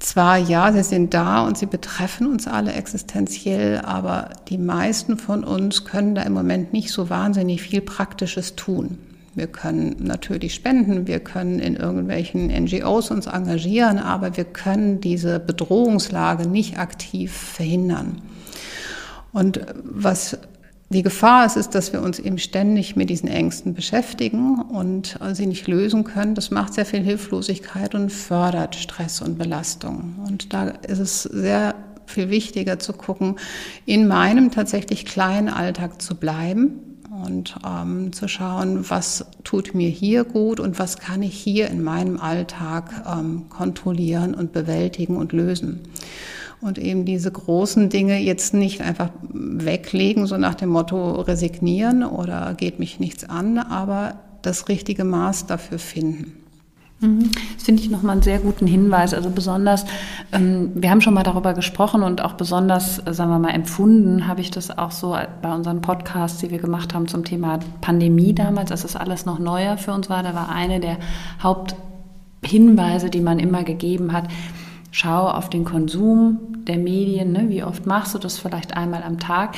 zwar, ja, sie sind da und sie betreffen uns alle existenziell, aber die meisten von uns können da im Moment nicht so wahnsinnig viel Praktisches tun. Wir können natürlich spenden, wir können in irgendwelchen NGOs uns engagieren, aber wir können diese Bedrohungslage nicht aktiv verhindern. Und was die Gefahr ist, ist, dass wir uns eben ständig mit diesen Ängsten beschäftigen und sie nicht lösen können. Das macht sehr viel Hilflosigkeit und fördert Stress und Belastung. Und da ist es sehr viel wichtiger zu gucken, in meinem tatsächlich kleinen Alltag zu bleiben und ähm, zu schauen, was tut mir hier gut und was kann ich hier in meinem Alltag ähm, kontrollieren und bewältigen und lösen und eben diese großen Dinge jetzt nicht einfach weglegen, so nach dem Motto resignieren oder geht mich nichts an, aber das richtige Maß dafür finden. Mhm. Das finde ich nochmal einen sehr guten Hinweis. Also besonders, ähm, wir haben schon mal darüber gesprochen und auch besonders, äh, sagen wir mal, empfunden habe ich das auch so bei unseren Podcasts, die wir gemacht haben zum Thema Pandemie damals, als das alles noch neuer für uns war. Da war eine der Haupthinweise, die man immer gegeben hat, schau auf den Konsum der Medien, ne? wie oft machst du das vielleicht einmal am Tag.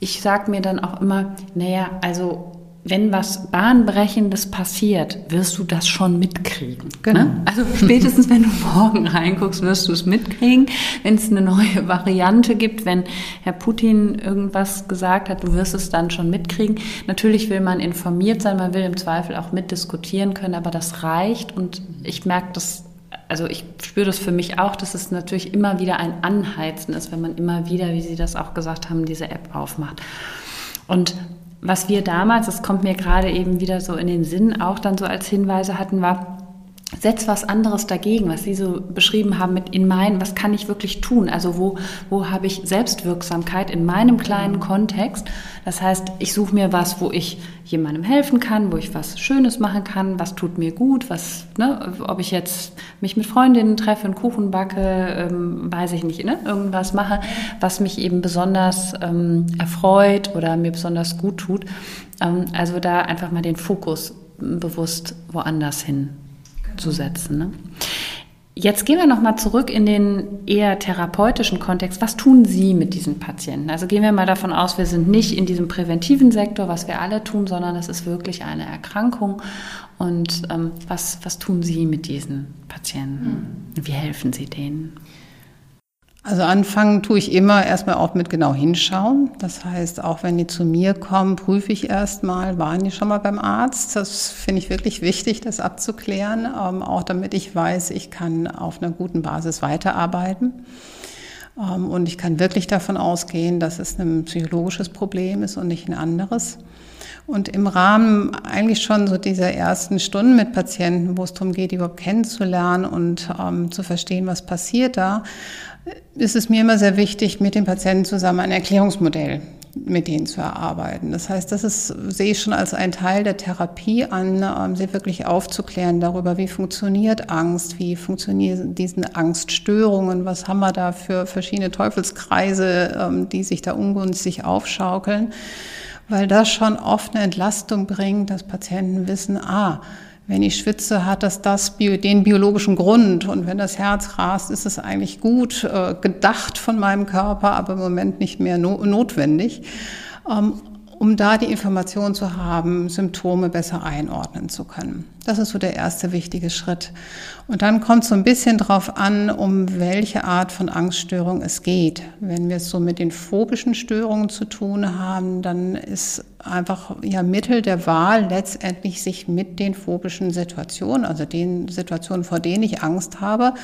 Ich sage mir dann auch immer, naja, also wenn was Bahnbrechendes passiert, wirst du das schon mitkriegen. Genau. Ne? Also spätestens, wenn du morgen reinguckst, wirst du es mitkriegen. Wenn es eine neue Variante gibt, wenn Herr Putin irgendwas gesagt hat, du wirst es dann schon mitkriegen. Natürlich will man informiert sein, man will im Zweifel auch mitdiskutieren können, aber das reicht und ich merke das also ich spüre das für mich auch, dass es natürlich immer wieder ein Anheizen ist, wenn man immer wieder, wie Sie das auch gesagt haben, diese App aufmacht. Und was wir damals, das kommt mir gerade eben wieder so in den Sinn, auch dann so als Hinweise hatten, war, setz was anderes dagegen, was Sie so beschrieben haben mit in meinen, was kann ich wirklich tun? Also wo, wo habe ich Selbstwirksamkeit in meinem kleinen Kontext? Das heißt, ich suche mir was, wo ich jemandem helfen kann, wo ich was Schönes machen kann, was tut mir gut, was, ne, ob ich jetzt mich mit Freundinnen treffe, einen Kuchen backe, ähm, weiß ich nicht, ne, irgendwas mache, was mich eben besonders ähm, erfreut oder mir besonders gut tut. Ähm, also da einfach mal den Fokus bewusst woanders hin zu setzen. Ne? Jetzt gehen wir nochmal zurück in den eher therapeutischen Kontext. Was tun Sie mit diesen Patienten? Also gehen wir mal davon aus, wir sind nicht in diesem präventiven Sektor, was wir alle tun, sondern es ist wirklich eine Erkrankung. Und ähm, was, was tun Sie mit diesen Patienten? Wie helfen Sie denen? Also anfangen tue ich immer erstmal auch mit genau hinschauen. Das heißt, auch wenn die zu mir kommen, prüfe ich erstmal, waren die schon mal beim Arzt? Das finde ich wirklich wichtig, das abzuklären, ähm, auch damit ich weiß, ich kann auf einer guten Basis weiterarbeiten. Ähm, und ich kann wirklich davon ausgehen, dass es ein psychologisches Problem ist und nicht ein anderes. Und im Rahmen eigentlich schon so dieser ersten Stunden mit Patienten, wo es darum geht, die überhaupt kennenzulernen und ähm, zu verstehen, was passiert da, ist es mir immer sehr wichtig, mit den Patienten zusammen ein Erklärungsmodell mit denen zu erarbeiten. Das heißt, das ist, sehe ich schon als ein Teil der Therapie an, ähm, sie wirklich aufzuklären darüber, wie funktioniert Angst, wie funktionieren diese Angststörungen, was haben wir da für verschiedene Teufelskreise, ähm, die sich da ungünstig aufschaukeln, weil das schon oft eine Entlastung bringt, dass Patienten wissen, ah, wenn ich schwitze, hat das, das den biologischen Grund. Und wenn das Herz rast, ist es eigentlich gut äh, gedacht von meinem Körper, aber im Moment nicht mehr no notwendig. Ähm, um da die Information zu haben, Symptome besser einordnen zu können. Das ist so der erste wichtige Schritt. Und dann kommt so ein bisschen drauf an, um welche Art von Angststörung es geht. Wenn wir es so mit den phobischen Störungen zu tun haben, dann ist einfach ja Mittel der Wahl letztendlich sich mit den phobischen Situationen, also den Situationen, vor denen ich Angst habe,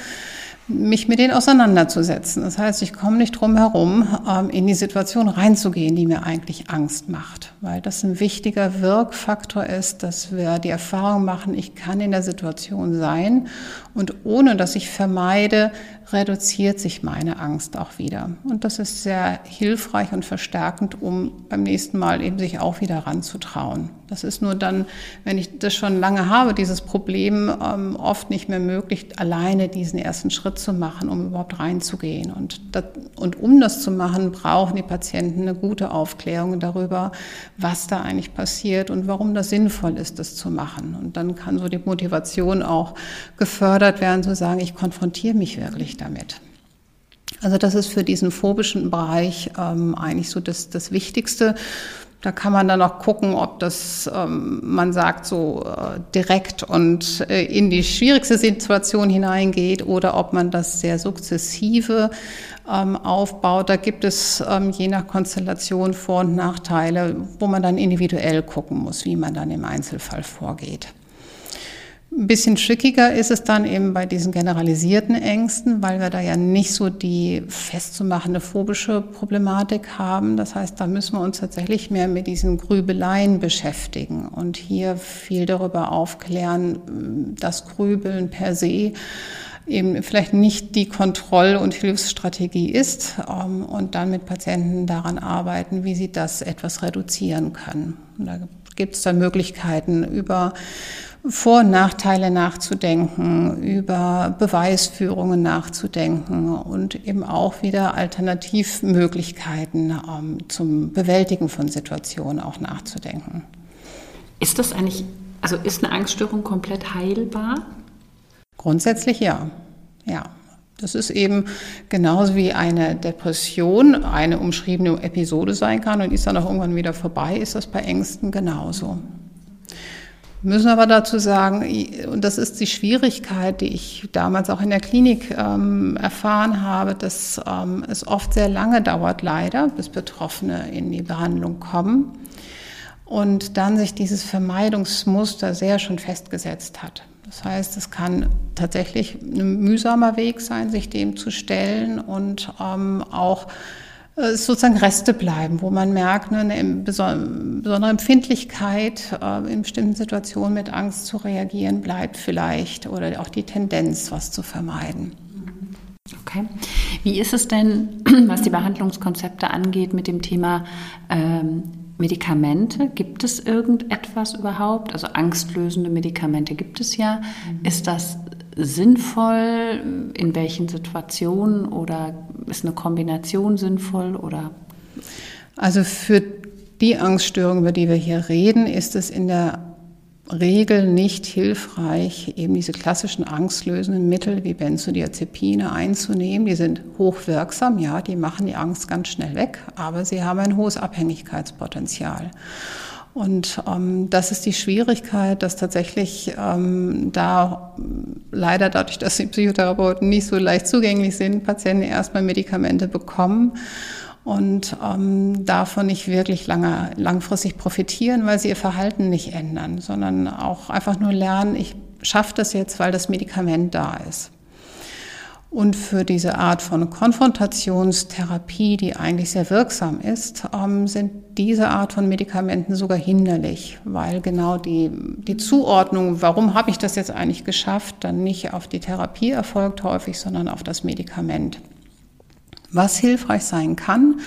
mich mit denen auseinanderzusetzen. Das heißt, ich komme nicht drum herum, ähm, in die Situation reinzugehen, die mir eigentlich Angst macht, weil das ein wichtiger Wirkfaktor ist, dass wir die Erfahrung machen, ich kann in der Situation sein und ohne dass ich vermeide, reduziert sich meine Angst auch wieder. Und das ist sehr hilfreich und verstärkend, um beim nächsten Mal eben sich auch wieder ranzutrauen. Das ist nur dann, wenn ich das schon lange habe, dieses Problem, ähm, oft nicht mehr möglich, alleine diesen ersten Schritt zu machen, um überhaupt reinzugehen. Und, das, und um das zu machen, brauchen die Patienten eine gute Aufklärung darüber, was da eigentlich passiert und warum das sinnvoll ist, das zu machen. Und dann kann so die Motivation auch gefördert werden zu sagen, ich konfrontiere mich wirklich damit. Also das ist für diesen phobischen Bereich ähm, eigentlich so das, das Wichtigste. Da kann man dann auch gucken, ob das, ähm, man sagt, so äh, direkt und äh, in die schwierigste Situation hineingeht oder ob man das sehr sukzessive ähm, aufbaut. Da gibt es ähm, je nach Konstellation Vor- und Nachteile, wo man dann individuell gucken muss, wie man dann im Einzelfall vorgeht. Ein bisschen schickiger ist es dann eben bei diesen generalisierten Ängsten, weil wir da ja nicht so die festzumachende phobische Problematik haben. Das heißt, da müssen wir uns tatsächlich mehr mit diesen Grübeleien beschäftigen und hier viel darüber aufklären, dass Grübeln per se eben vielleicht nicht die Kontroll- und Hilfsstrategie ist ähm, und dann mit Patienten daran arbeiten, wie sie das etwas reduzieren können. Und da gibt es dann Möglichkeiten über vor- und Nachteile nachzudenken, über Beweisführungen nachzudenken und eben auch wieder Alternativmöglichkeiten ähm, zum Bewältigen von Situationen auch nachzudenken. Ist das eigentlich, also ist eine Angststörung komplett heilbar? Grundsätzlich ja. Ja. Das ist eben genauso wie eine Depression eine umschriebene Episode sein kann und ist dann auch irgendwann wieder vorbei, ist das bei Ängsten genauso. Müssen aber dazu sagen, und das ist die Schwierigkeit, die ich damals auch in der Klinik ähm, erfahren habe, dass ähm, es oft sehr lange dauert, leider, bis Betroffene in die Behandlung kommen und dann sich dieses Vermeidungsmuster sehr schon festgesetzt hat. Das heißt, es kann tatsächlich ein mühsamer Weg sein, sich dem zu stellen und ähm, auch sozusagen Reste bleiben, wo man merkt, ne, eine besondere Empfindlichkeit äh, in bestimmten Situationen mit Angst zu reagieren bleibt vielleicht oder auch die Tendenz, was zu vermeiden. Okay. Wie ist es denn, was die Behandlungskonzepte angeht, mit dem Thema ähm, Medikamente? Gibt es irgendetwas überhaupt? Also angstlösende Medikamente gibt es ja. Mhm. Ist das sinnvoll? In welchen Situationen? Oder ist eine Kombination sinnvoll? Oder? Also für die Angststörung, über die wir hier reden, ist es in der Regel nicht hilfreich, eben diese klassischen angstlösenden Mittel wie Benzodiazepine einzunehmen. Die sind hochwirksam, ja, die machen die Angst ganz schnell weg, aber sie haben ein hohes Abhängigkeitspotenzial. Und ähm, das ist die Schwierigkeit, dass tatsächlich ähm, da leider dadurch, dass die Psychotherapeuten nicht so leicht zugänglich sind, Patienten erstmal Medikamente bekommen und ähm, davon nicht wirklich lange, langfristig profitieren, weil sie ihr Verhalten nicht ändern, sondern auch einfach nur lernen, ich schaffe das jetzt, weil das Medikament da ist. Und für diese Art von Konfrontationstherapie, die eigentlich sehr wirksam ist, ähm, sind diese Art von Medikamenten sogar hinderlich, weil genau die, die Zuordnung, warum habe ich das jetzt eigentlich geschafft, dann nicht auf die Therapie erfolgt häufig, sondern auf das Medikament. Was hilfreich sein kann,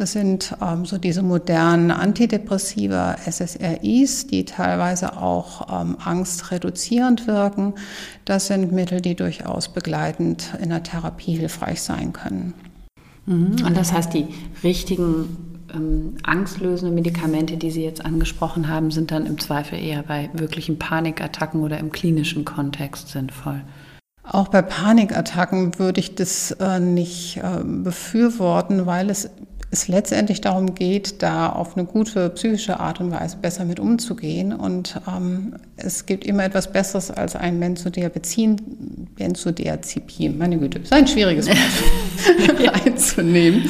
das sind ähm, so diese modernen Antidepressiva, SSRIs, die teilweise auch ähm, angstreduzierend wirken. Das sind Mittel, die durchaus begleitend in der Therapie hilfreich sein können. Mhm. Und das heißt, die richtigen ähm, angstlösende Medikamente, die Sie jetzt angesprochen haben, sind dann im Zweifel eher bei wirklichen Panikattacken oder im klinischen Kontext sinnvoll. Auch bei Panikattacken würde ich das äh, nicht äh, befürworten, weil es, es letztendlich darum geht, da auf eine gute psychische Art und Weise besser mit umzugehen. Und ähm, es gibt immer etwas Besseres als ein Benzodiazepin, Benzodiazepin, meine Güte, ist ein schwieriges Wort einzunehmen.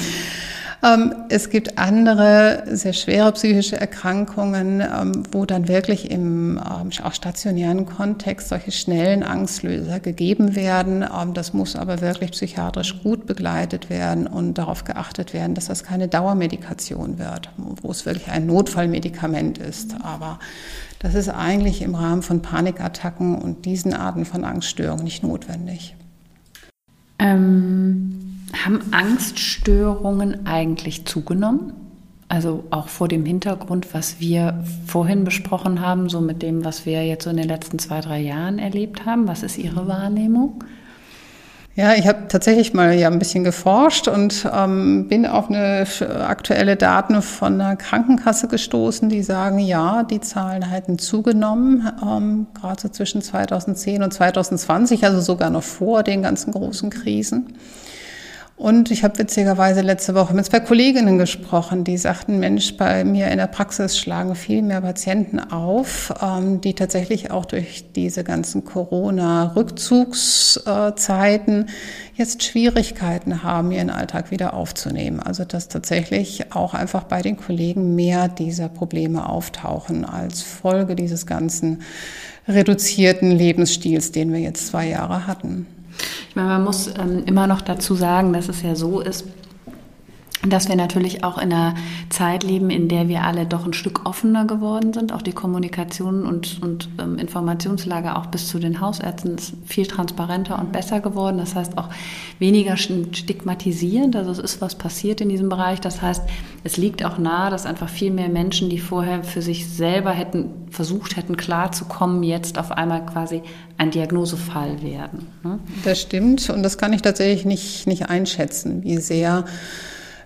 Ähm, es gibt andere sehr schwere psychische Erkrankungen, ähm, wo dann wirklich im ähm, auch stationären Kontext solche schnellen Angstlöser gegeben werden. Das muss aber wirklich psychiatrisch gut begleitet werden und darauf geachtet werden, dass das keine Dauermedikation wird, wo es wirklich ein Notfallmedikament ist. Aber das ist eigentlich im Rahmen von Panikattacken und diesen Arten von Angststörungen nicht notwendig. Ähm haben Angststörungen eigentlich zugenommen? Also auch vor dem Hintergrund, was wir vorhin besprochen haben, so mit dem, was wir jetzt so in den letzten zwei, drei Jahren erlebt haben. Was ist Ihre Wahrnehmung? Ja, ich habe tatsächlich mal ja ein bisschen geforscht und ähm, bin auf eine aktuelle Daten von einer Krankenkasse gestoßen, die sagen, ja, die Zahlen hätten zugenommen, ähm, gerade so zwischen 2010 und 2020, also sogar noch vor den ganzen großen Krisen. Und ich habe witzigerweise letzte Woche mit zwei Kolleginnen gesprochen, die sagten, Mensch, bei mir in der Praxis schlagen viel mehr Patienten auf, ähm, die tatsächlich auch durch diese ganzen Corona-Rückzugszeiten jetzt Schwierigkeiten haben, ihren Alltag wieder aufzunehmen. Also dass tatsächlich auch einfach bei den Kollegen mehr dieser Probleme auftauchen als Folge dieses ganzen reduzierten Lebensstils, den wir jetzt zwei Jahre hatten. Ich meine, man muss ähm, immer noch dazu sagen, dass es ja so ist, dass wir natürlich auch in einer Zeit leben, in der wir alle doch ein Stück offener geworden sind. Auch die Kommunikation und, und ähm, Informationslage auch bis zu den Hausärzten ist viel transparenter und besser geworden. Das heißt auch weniger stigmatisierend. Also es ist was passiert in diesem Bereich. Das heißt, es liegt auch nahe, dass einfach viel mehr Menschen, die vorher für sich selber hätten versucht hätten klarzukommen, jetzt auf einmal quasi ein Diagnosefall werden. Ne? Das stimmt und das kann ich tatsächlich nicht, nicht einschätzen, wie sehr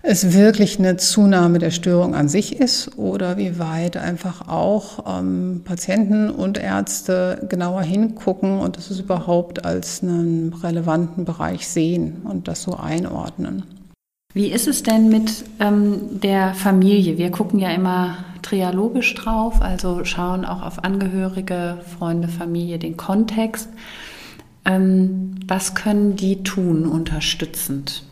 es wirklich eine Zunahme der Störung an sich ist oder wie weit einfach auch ähm, Patienten und Ärzte genauer hingucken und das überhaupt als einen relevanten Bereich sehen und das so einordnen. Wie ist es denn mit ähm, der Familie? Wir gucken ja immer trialogisch drauf, also schauen auch auf Angehörige, Freunde, Familie, den Kontext. Ähm, was können die tun unterstützend?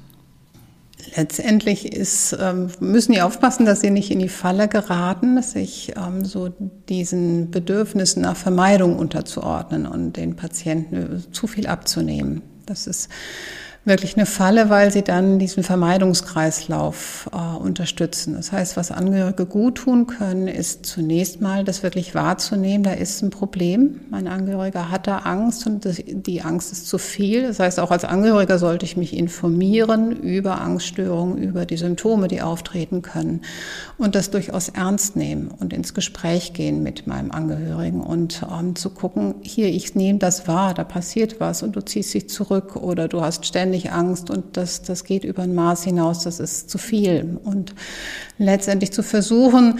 Letztendlich ist, ähm, müssen die aufpassen, dass sie nicht in die Falle geraten, sich ähm, so diesen Bedürfnissen nach Vermeidung unterzuordnen und den Patienten zu viel abzunehmen. Das ist wirklich eine Falle, weil sie dann diesen Vermeidungskreislauf äh, unterstützen. Das heißt, was Angehörige gut tun können, ist zunächst mal das wirklich wahrzunehmen, da ist ein Problem. Mein Angehöriger hat da Angst und das, die Angst ist zu viel. Das heißt, auch als Angehöriger sollte ich mich informieren über Angststörungen, über die Symptome, die auftreten können und das durchaus ernst nehmen und ins Gespräch gehen mit meinem Angehörigen und ähm, zu gucken, hier, ich nehme das wahr, da passiert was und du ziehst dich zurück oder du hast ständig ständig Angst und das, das geht über ein Maß hinaus, das ist zu viel. Und letztendlich zu versuchen,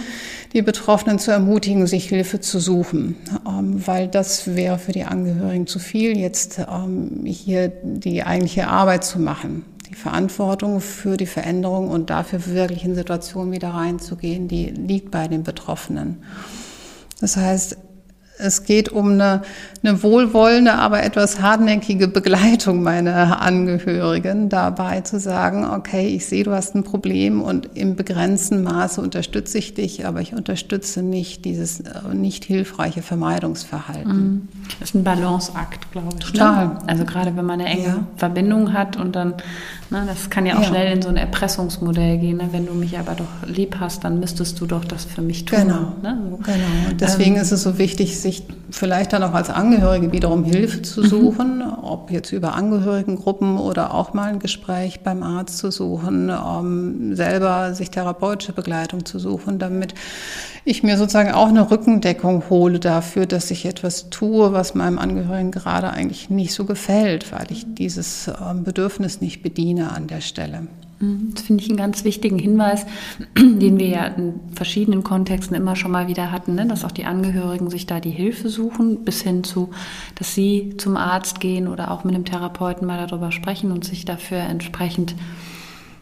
die Betroffenen zu ermutigen, sich Hilfe zu suchen, ähm, weil das wäre für die Angehörigen zu viel, jetzt ähm, hier die eigentliche Arbeit zu machen. Die Verantwortung für die Veränderung und dafür wirklich in Situationen wieder reinzugehen, die liegt bei den Betroffenen. Das heißt, es geht um eine, eine wohlwollende, aber etwas hartnäckige Begleitung meiner Angehörigen dabei zu sagen, okay, ich sehe, du hast ein Problem und im begrenzten Maße unterstütze ich dich, aber ich unterstütze nicht dieses äh, nicht hilfreiche Vermeidungsverhalten. Mhm. Das ist ein Balanceakt, glaube ich. Ne? Total. Ne? Also gerade wenn man eine enge ja. Verbindung hat und dann, ne, das kann ja auch ja. schnell in so ein Erpressungsmodell gehen. Ne? Wenn du mich aber doch lieb hast, dann müsstest du doch das für mich tun. Genau. Ne? So. genau. Und deswegen ähm, ist es so wichtig, sich vielleicht dann auch als Angehörige wiederum Hilfe zu mhm. suchen, mhm. ob jetzt über Angehörigengruppen oder auch mal ein Gespräch beim Arzt zu suchen, um selber sich therapeutische Begleitung zu suchen, damit ich mir sozusagen auch eine Rückendeckung hole dafür, dass ich etwas tue, was meinem Angehörigen gerade eigentlich nicht so gefällt, weil ich dieses ähm, Bedürfnis nicht bediene an der Stelle. Mhm, das finde ich einen ganz wichtigen Hinweis, den wir ja in verschiedenen Kontexten immer schon mal wieder hatten, ne? dass auch die Angehörigen sich da die Hilfe suchen, bis hin zu, dass sie zum Arzt gehen oder auch mit einem Therapeuten mal darüber sprechen und sich dafür entsprechend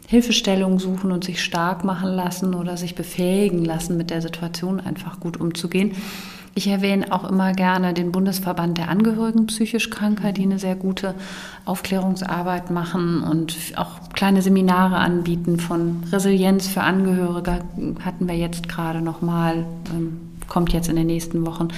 Hilfestellung suchen und sich stark machen lassen oder sich befähigen lassen, mit der Situation einfach gut umzugehen. Ich erwähne auch immer gerne den Bundesverband der Angehörigen psychisch Kranker, die eine sehr gute Aufklärungsarbeit machen und auch kleine Seminare anbieten von Resilienz für Angehörige. Hatten wir jetzt gerade noch mal, ähm, kommt jetzt in den nächsten Wochen.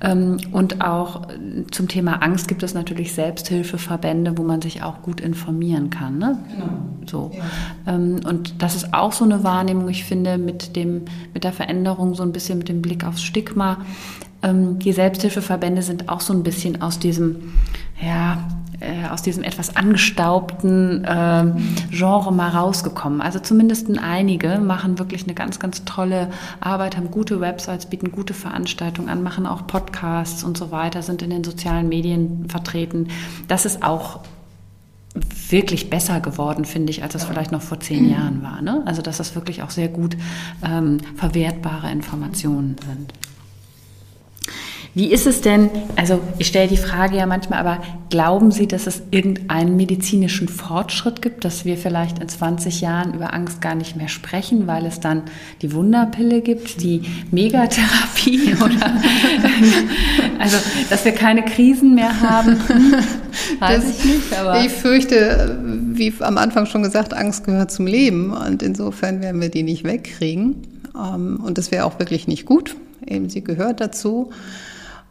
Ähm, und auch zum Thema Angst gibt es natürlich Selbsthilfeverbände, wo man sich auch gut informieren kann. Ne? Genau. So. Ja. Ähm, und das ist auch so eine Wahrnehmung, ich finde, mit, dem, mit der Veränderung, so ein bisschen mit dem Blick aufs Stigma. Ähm, die Selbsthilfeverbände sind auch so ein bisschen aus diesem, ja, äh, aus diesem etwas angestaubten äh, Genre mal rausgekommen. Also zumindest einige machen wirklich eine ganz, ganz tolle Arbeit, haben gute Websites, bieten gute Veranstaltungen an, machen auch Podcasts und so weiter, sind in den sozialen Medien vertreten. Das ist auch wirklich besser geworden, finde ich, als es vielleicht noch vor zehn Jahren war. Ne? Also dass das wirklich auch sehr gut ähm, verwertbare Informationen sind. Wie ist es denn, also ich stelle die Frage ja manchmal, aber glauben Sie, dass es irgendeinen medizinischen Fortschritt gibt, dass wir vielleicht in 20 Jahren über Angst gar nicht mehr sprechen, weil es dann die Wunderpille gibt, die Megatherapie oder also dass wir keine Krisen mehr haben? Weiß das, ich nicht, aber ich fürchte, wie am Anfang schon gesagt, Angst gehört zum Leben und insofern werden wir die nicht wegkriegen ähm, und das wäre auch wirklich nicht gut. Eben sie gehört dazu.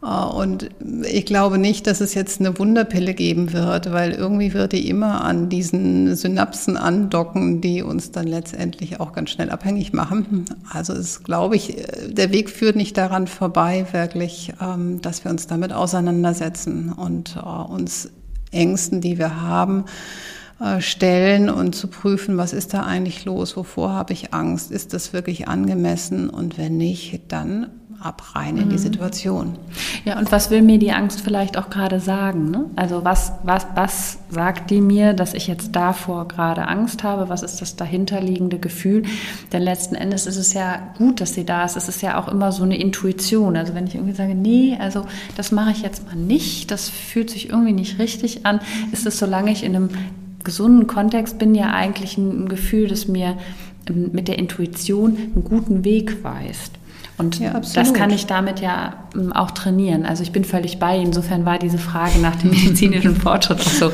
Äh, und ich glaube nicht, dass es jetzt eine Wunderpille geben wird, weil irgendwie wird die immer an diesen Synapsen andocken, die uns dann letztendlich auch ganz schnell abhängig machen. Also ist, glaube ich, der Weg führt nicht daran vorbei, wirklich, ähm, dass wir uns damit auseinandersetzen und äh, uns Ängsten, die wir haben, äh, stellen und zu prüfen, was ist da eigentlich los, wovor habe ich Angst, ist das wirklich angemessen und wenn nicht, dann ab rein in die mhm. Situation. Ja, und was will mir die Angst vielleicht auch gerade sagen? Ne? Also was, was, was sagt die mir, dass ich jetzt davor gerade Angst habe? Was ist das dahinterliegende Gefühl? Denn letzten Endes ist es ja gut, dass sie da ist. Es ist ja auch immer so eine Intuition. Also wenn ich irgendwie sage, nee, also das mache ich jetzt mal nicht, das fühlt sich irgendwie nicht richtig an, ist es, solange ich in einem gesunden Kontext bin, ja eigentlich ein Gefühl, das mir ähm, mit der Intuition einen guten Weg weist. Und ja, das kann ich damit ja ähm, auch trainieren. Also ich bin völlig bei. Insofern war diese Frage nach dem medizinischen Fortschritt auch so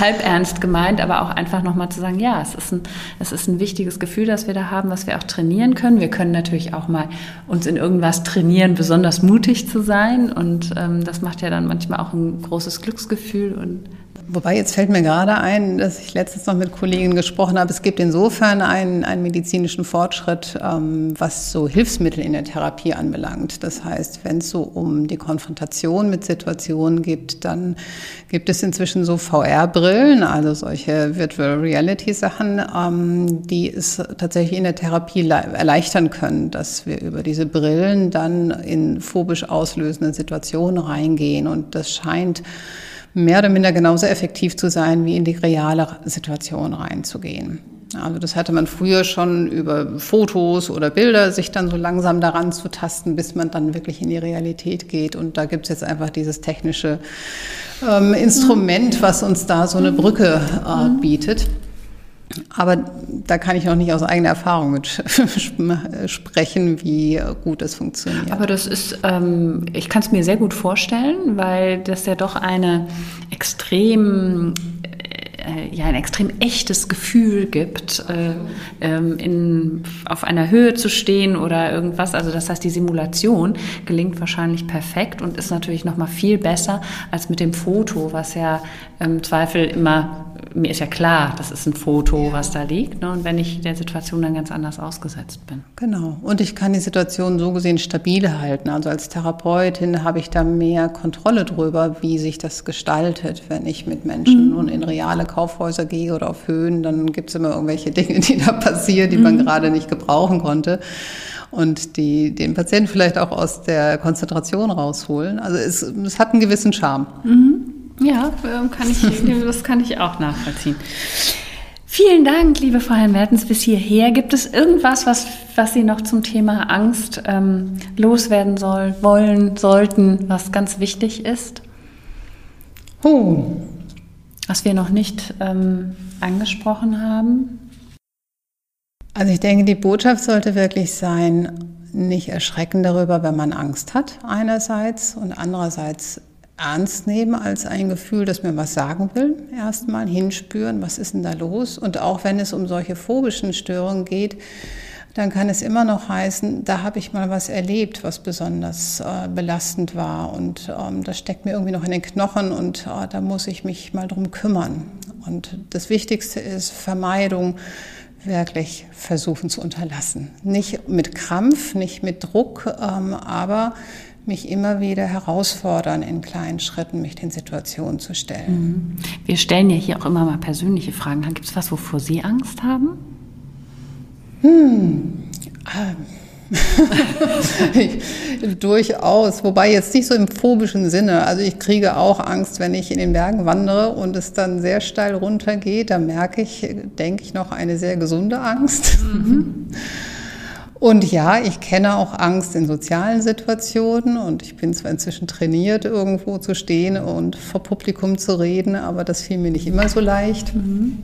halb ernst gemeint, aber auch einfach nochmal zu sagen, ja, es ist, ein, es ist ein wichtiges Gefühl, das wir da haben, was wir auch trainieren können. Wir können natürlich auch mal uns in irgendwas trainieren, besonders mutig zu sein. Und ähm, das macht ja dann manchmal auch ein großes Glücksgefühl und Wobei jetzt fällt mir gerade ein, dass ich letztens noch mit Kollegen gesprochen habe. Es gibt insofern einen, einen medizinischen Fortschritt, ähm, was so Hilfsmittel in der Therapie anbelangt. Das heißt, wenn es so um die Konfrontation mit Situationen geht, dann gibt es inzwischen so VR-Brillen, also solche Virtual Reality-Sachen, ähm, die es tatsächlich in der Therapie erleichtern können, dass wir über diese Brillen dann in phobisch auslösende Situationen reingehen. Und das scheint mehr oder minder genauso effektiv zu sein, wie in die reale Situation reinzugehen. Also das hatte man früher schon über Fotos oder Bilder, sich dann so langsam daran zu tasten, bis man dann wirklich in die Realität geht. Und da gibt es jetzt einfach dieses technische ähm, Instrument, was uns da so eine Brücke äh, bietet. Aber da kann ich noch nicht aus eigener Erfahrung mit sprechen, wie gut das funktioniert. Aber das ist, ähm, ich kann es mir sehr gut vorstellen, weil das ja doch eine extrem äh, ja ein extrem echtes Gefühl gibt, äh, ähm, in, auf einer Höhe zu stehen oder irgendwas. Also das heißt, die Simulation gelingt wahrscheinlich perfekt und ist natürlich noch mal viel besser als mit dem Foto, was ja im Zweifel immer mir ist ja klar, das ist ein Foto, was da liegt. Ne? Und wenn ich der Situation dann ganz anders ausgesetzt bin. Genau. Und ich kann die Situation so gesehen stabil halten. Also als Therapeutin habe ich da mehr Kontrolle drüber, wie sich das gestaltet. Wenn ich mit Menschen mhm. nun in reale Kaufhäuser gehe oder auf Höhen, dann gibt es immer irgendwelche Dinge, die da passieren, die mhm. man gerade nicht gebrauchen konnte und die den Patienten vielleicht auch aus der Konzentration rausholen. Also es, es hat einen gewissen Charme. Mhm. Ja, ähm, kann ich, das kann ich auch nachvollziehen. Vielen Dank, liebe Frau Herrn Mertens, bis hierher. Gibt es irgendwas, was, was Sie noch zum Thema Angst ähm, loswerden soll, wollen, sollten, was ganz wichtig ist? Oh. Was wir noch nicht ähm, angesprochen haben? Also ich denke, die Botschaft sollte wirklich sein, nicht erschrecken darüber, wenn man Angst hat einerseits und andererseits ernst nehmen als ein Gefühl, das mir was sagen will. Erstmal hinspüren, was ist denn da los? Und auch wenn es um solche phobischen Störungen geht, dann kann es immer noch heißen, da habe ich mal was erlebt, was besonders äh, belastend war. Und ähm, das steckt mir irgendwie noch in den Knochen und äh, da muss ich mich mal drum kümmern. Und das Wichtigste ist Vermeidung, wirklich versuchen zu unterlassen. Nicht mit Krampf, nicht mit Druck, ähm, aber mich immer wieder herausfordern, in kleinen Schritten mich den Situationen zu stellen. Mhm. Wir stellen ja hier auch immer mal persönliche Fragen. Gibt es was, wovor Sie Angst haben? Hm. Ähm, Durchaus, wobei jetzt nicht so im phobischen Sinne. Also ich kriege auch Angst, wenn ich in den Bergen wandere und es dann sehr steil runtergeht. Da merke ich, denke ich, noch eine sehr gesunde Angst. Mhm. Und ja, ich kenne auch Angst in sozialen Situationen und ich bin zwar inzwischen trainiert, irgendwo zu stehen und vor Publikum zu reden, aber das fiel mir nicht immer so leicht. Mhm.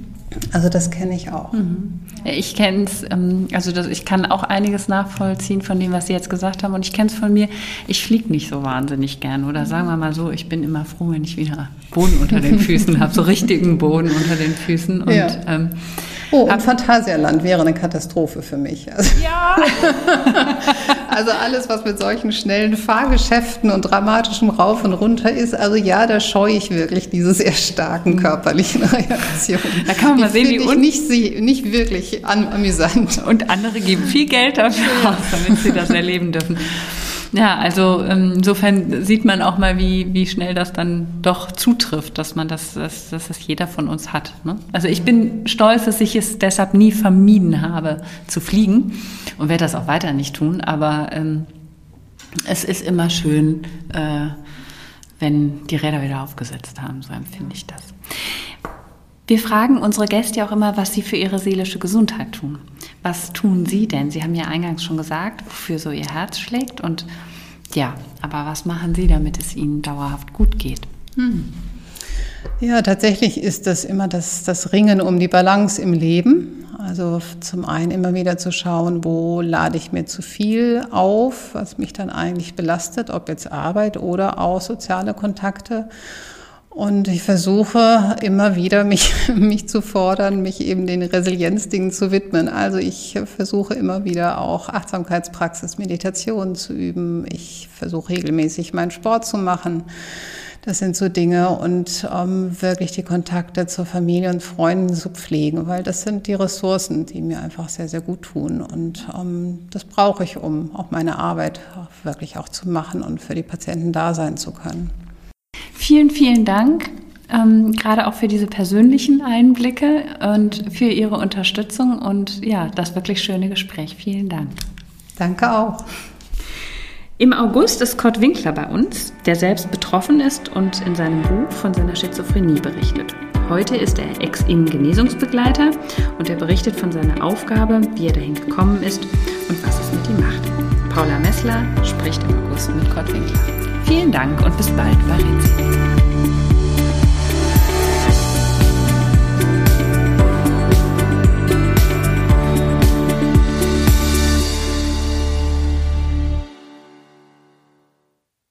Also das kenne ich auch. Mhm. Ich kenne es, ähm, also das, ich kann auch einiges nachvollziehen von dem, was Sie jetzt gesagt haben. Und ich kenne es von mir, ich fliege nicht so wahnsinnig gern. Oder sagen wir mal so, ich bin immer froh, wenn ich wieder Boden unter den Füßen habe, so richtigen Boden unter den Füßen. Und ja. ähm, Oh, und Phantasialand wäre eine Katastrophe für mich. Also, ja. also alles, was mit solchen schnellen Fahrgeschäften und dramatischem Rauf und Runter ist, also ja, da scheue ich wirklich diese sehr starken körperlichen Reaktionen. Da kann man mal sehen, wie un nicht, nicht wirklich amüsant. Und andere geben viel Geld dafür aus, damit sie das erleben dürfen. Ja, also ähm, insofern sieht man auch mal, wie, wie schnell das dann doch zutrifft, dass man das, dass, dass das jeder von uns hat. Ne? Also ich bin stolz, dass ich es deshalb nie vermieden habe zu fliegen und werde das auch weiter nicht tun, aber ähm, es ist immer schön, äh, wenn die Räder wieder aufgesetzt haben, so empfinde ich das. Wir fragen unsere Gäste auch immer, was sie für ihre seelische Gesundheit tun. Was tun Sie denn? Sie haben ja eingangs schon gesagt, wofür so Ihr Herz schlägt. Und ja, aber was machen Sie, damit es Ihnen dauerhaft gut geht? Hm. Ja, tatsächlich ist das immer das, das Ringen um die Balance im Leben. Also zum einen immer wieder zu schauen, wo lade ich mir zu viel auf, was mich dann eigentlich belastet, ob jetzt Arbeit oder auch soziale Kontakte. Und ich versuche immer wieder, mich, mich zu fordern, mich eben den Resilienzdingen zu widmen. Also ich versuche immer wieder auch Achtsamkeitspraxis, Meditation zu üben. Ich versuche regelmäßig meinen Sport zu machen. Das sind so Dinge und ähm, wirklich die Kontakte zur Familie und Freunden zu pflegen, weil das sind die Ressourcen, die mir einfach sehr, sehr gut tun. Und ähm, das brauche ich, um auch meine Arbeit wirklich auch zu machen und für die Patienten da sein zu können. Vielen, vielen Dank, ähm, gerade auch für diese persönlichen Einblicke und für Ihre Unterstützung und ja, das wirklich schöne Gespräch. Vielen Dank. Danke auch. Im August ist Kurt Winkler bei uns, der selbst betroffen ist und in seinem Buch von seiner Schizophrenie berichtet. Heute ist er Ex-Innen-Genesungsbegleiter und er berichtet von seiner Aufgabe, wie er dahin gekommen ist und was es mit ihm macht. Paula Messler spricht im August mit Kurt Winkler. Vielen Dank und bis bald bei Rinzi.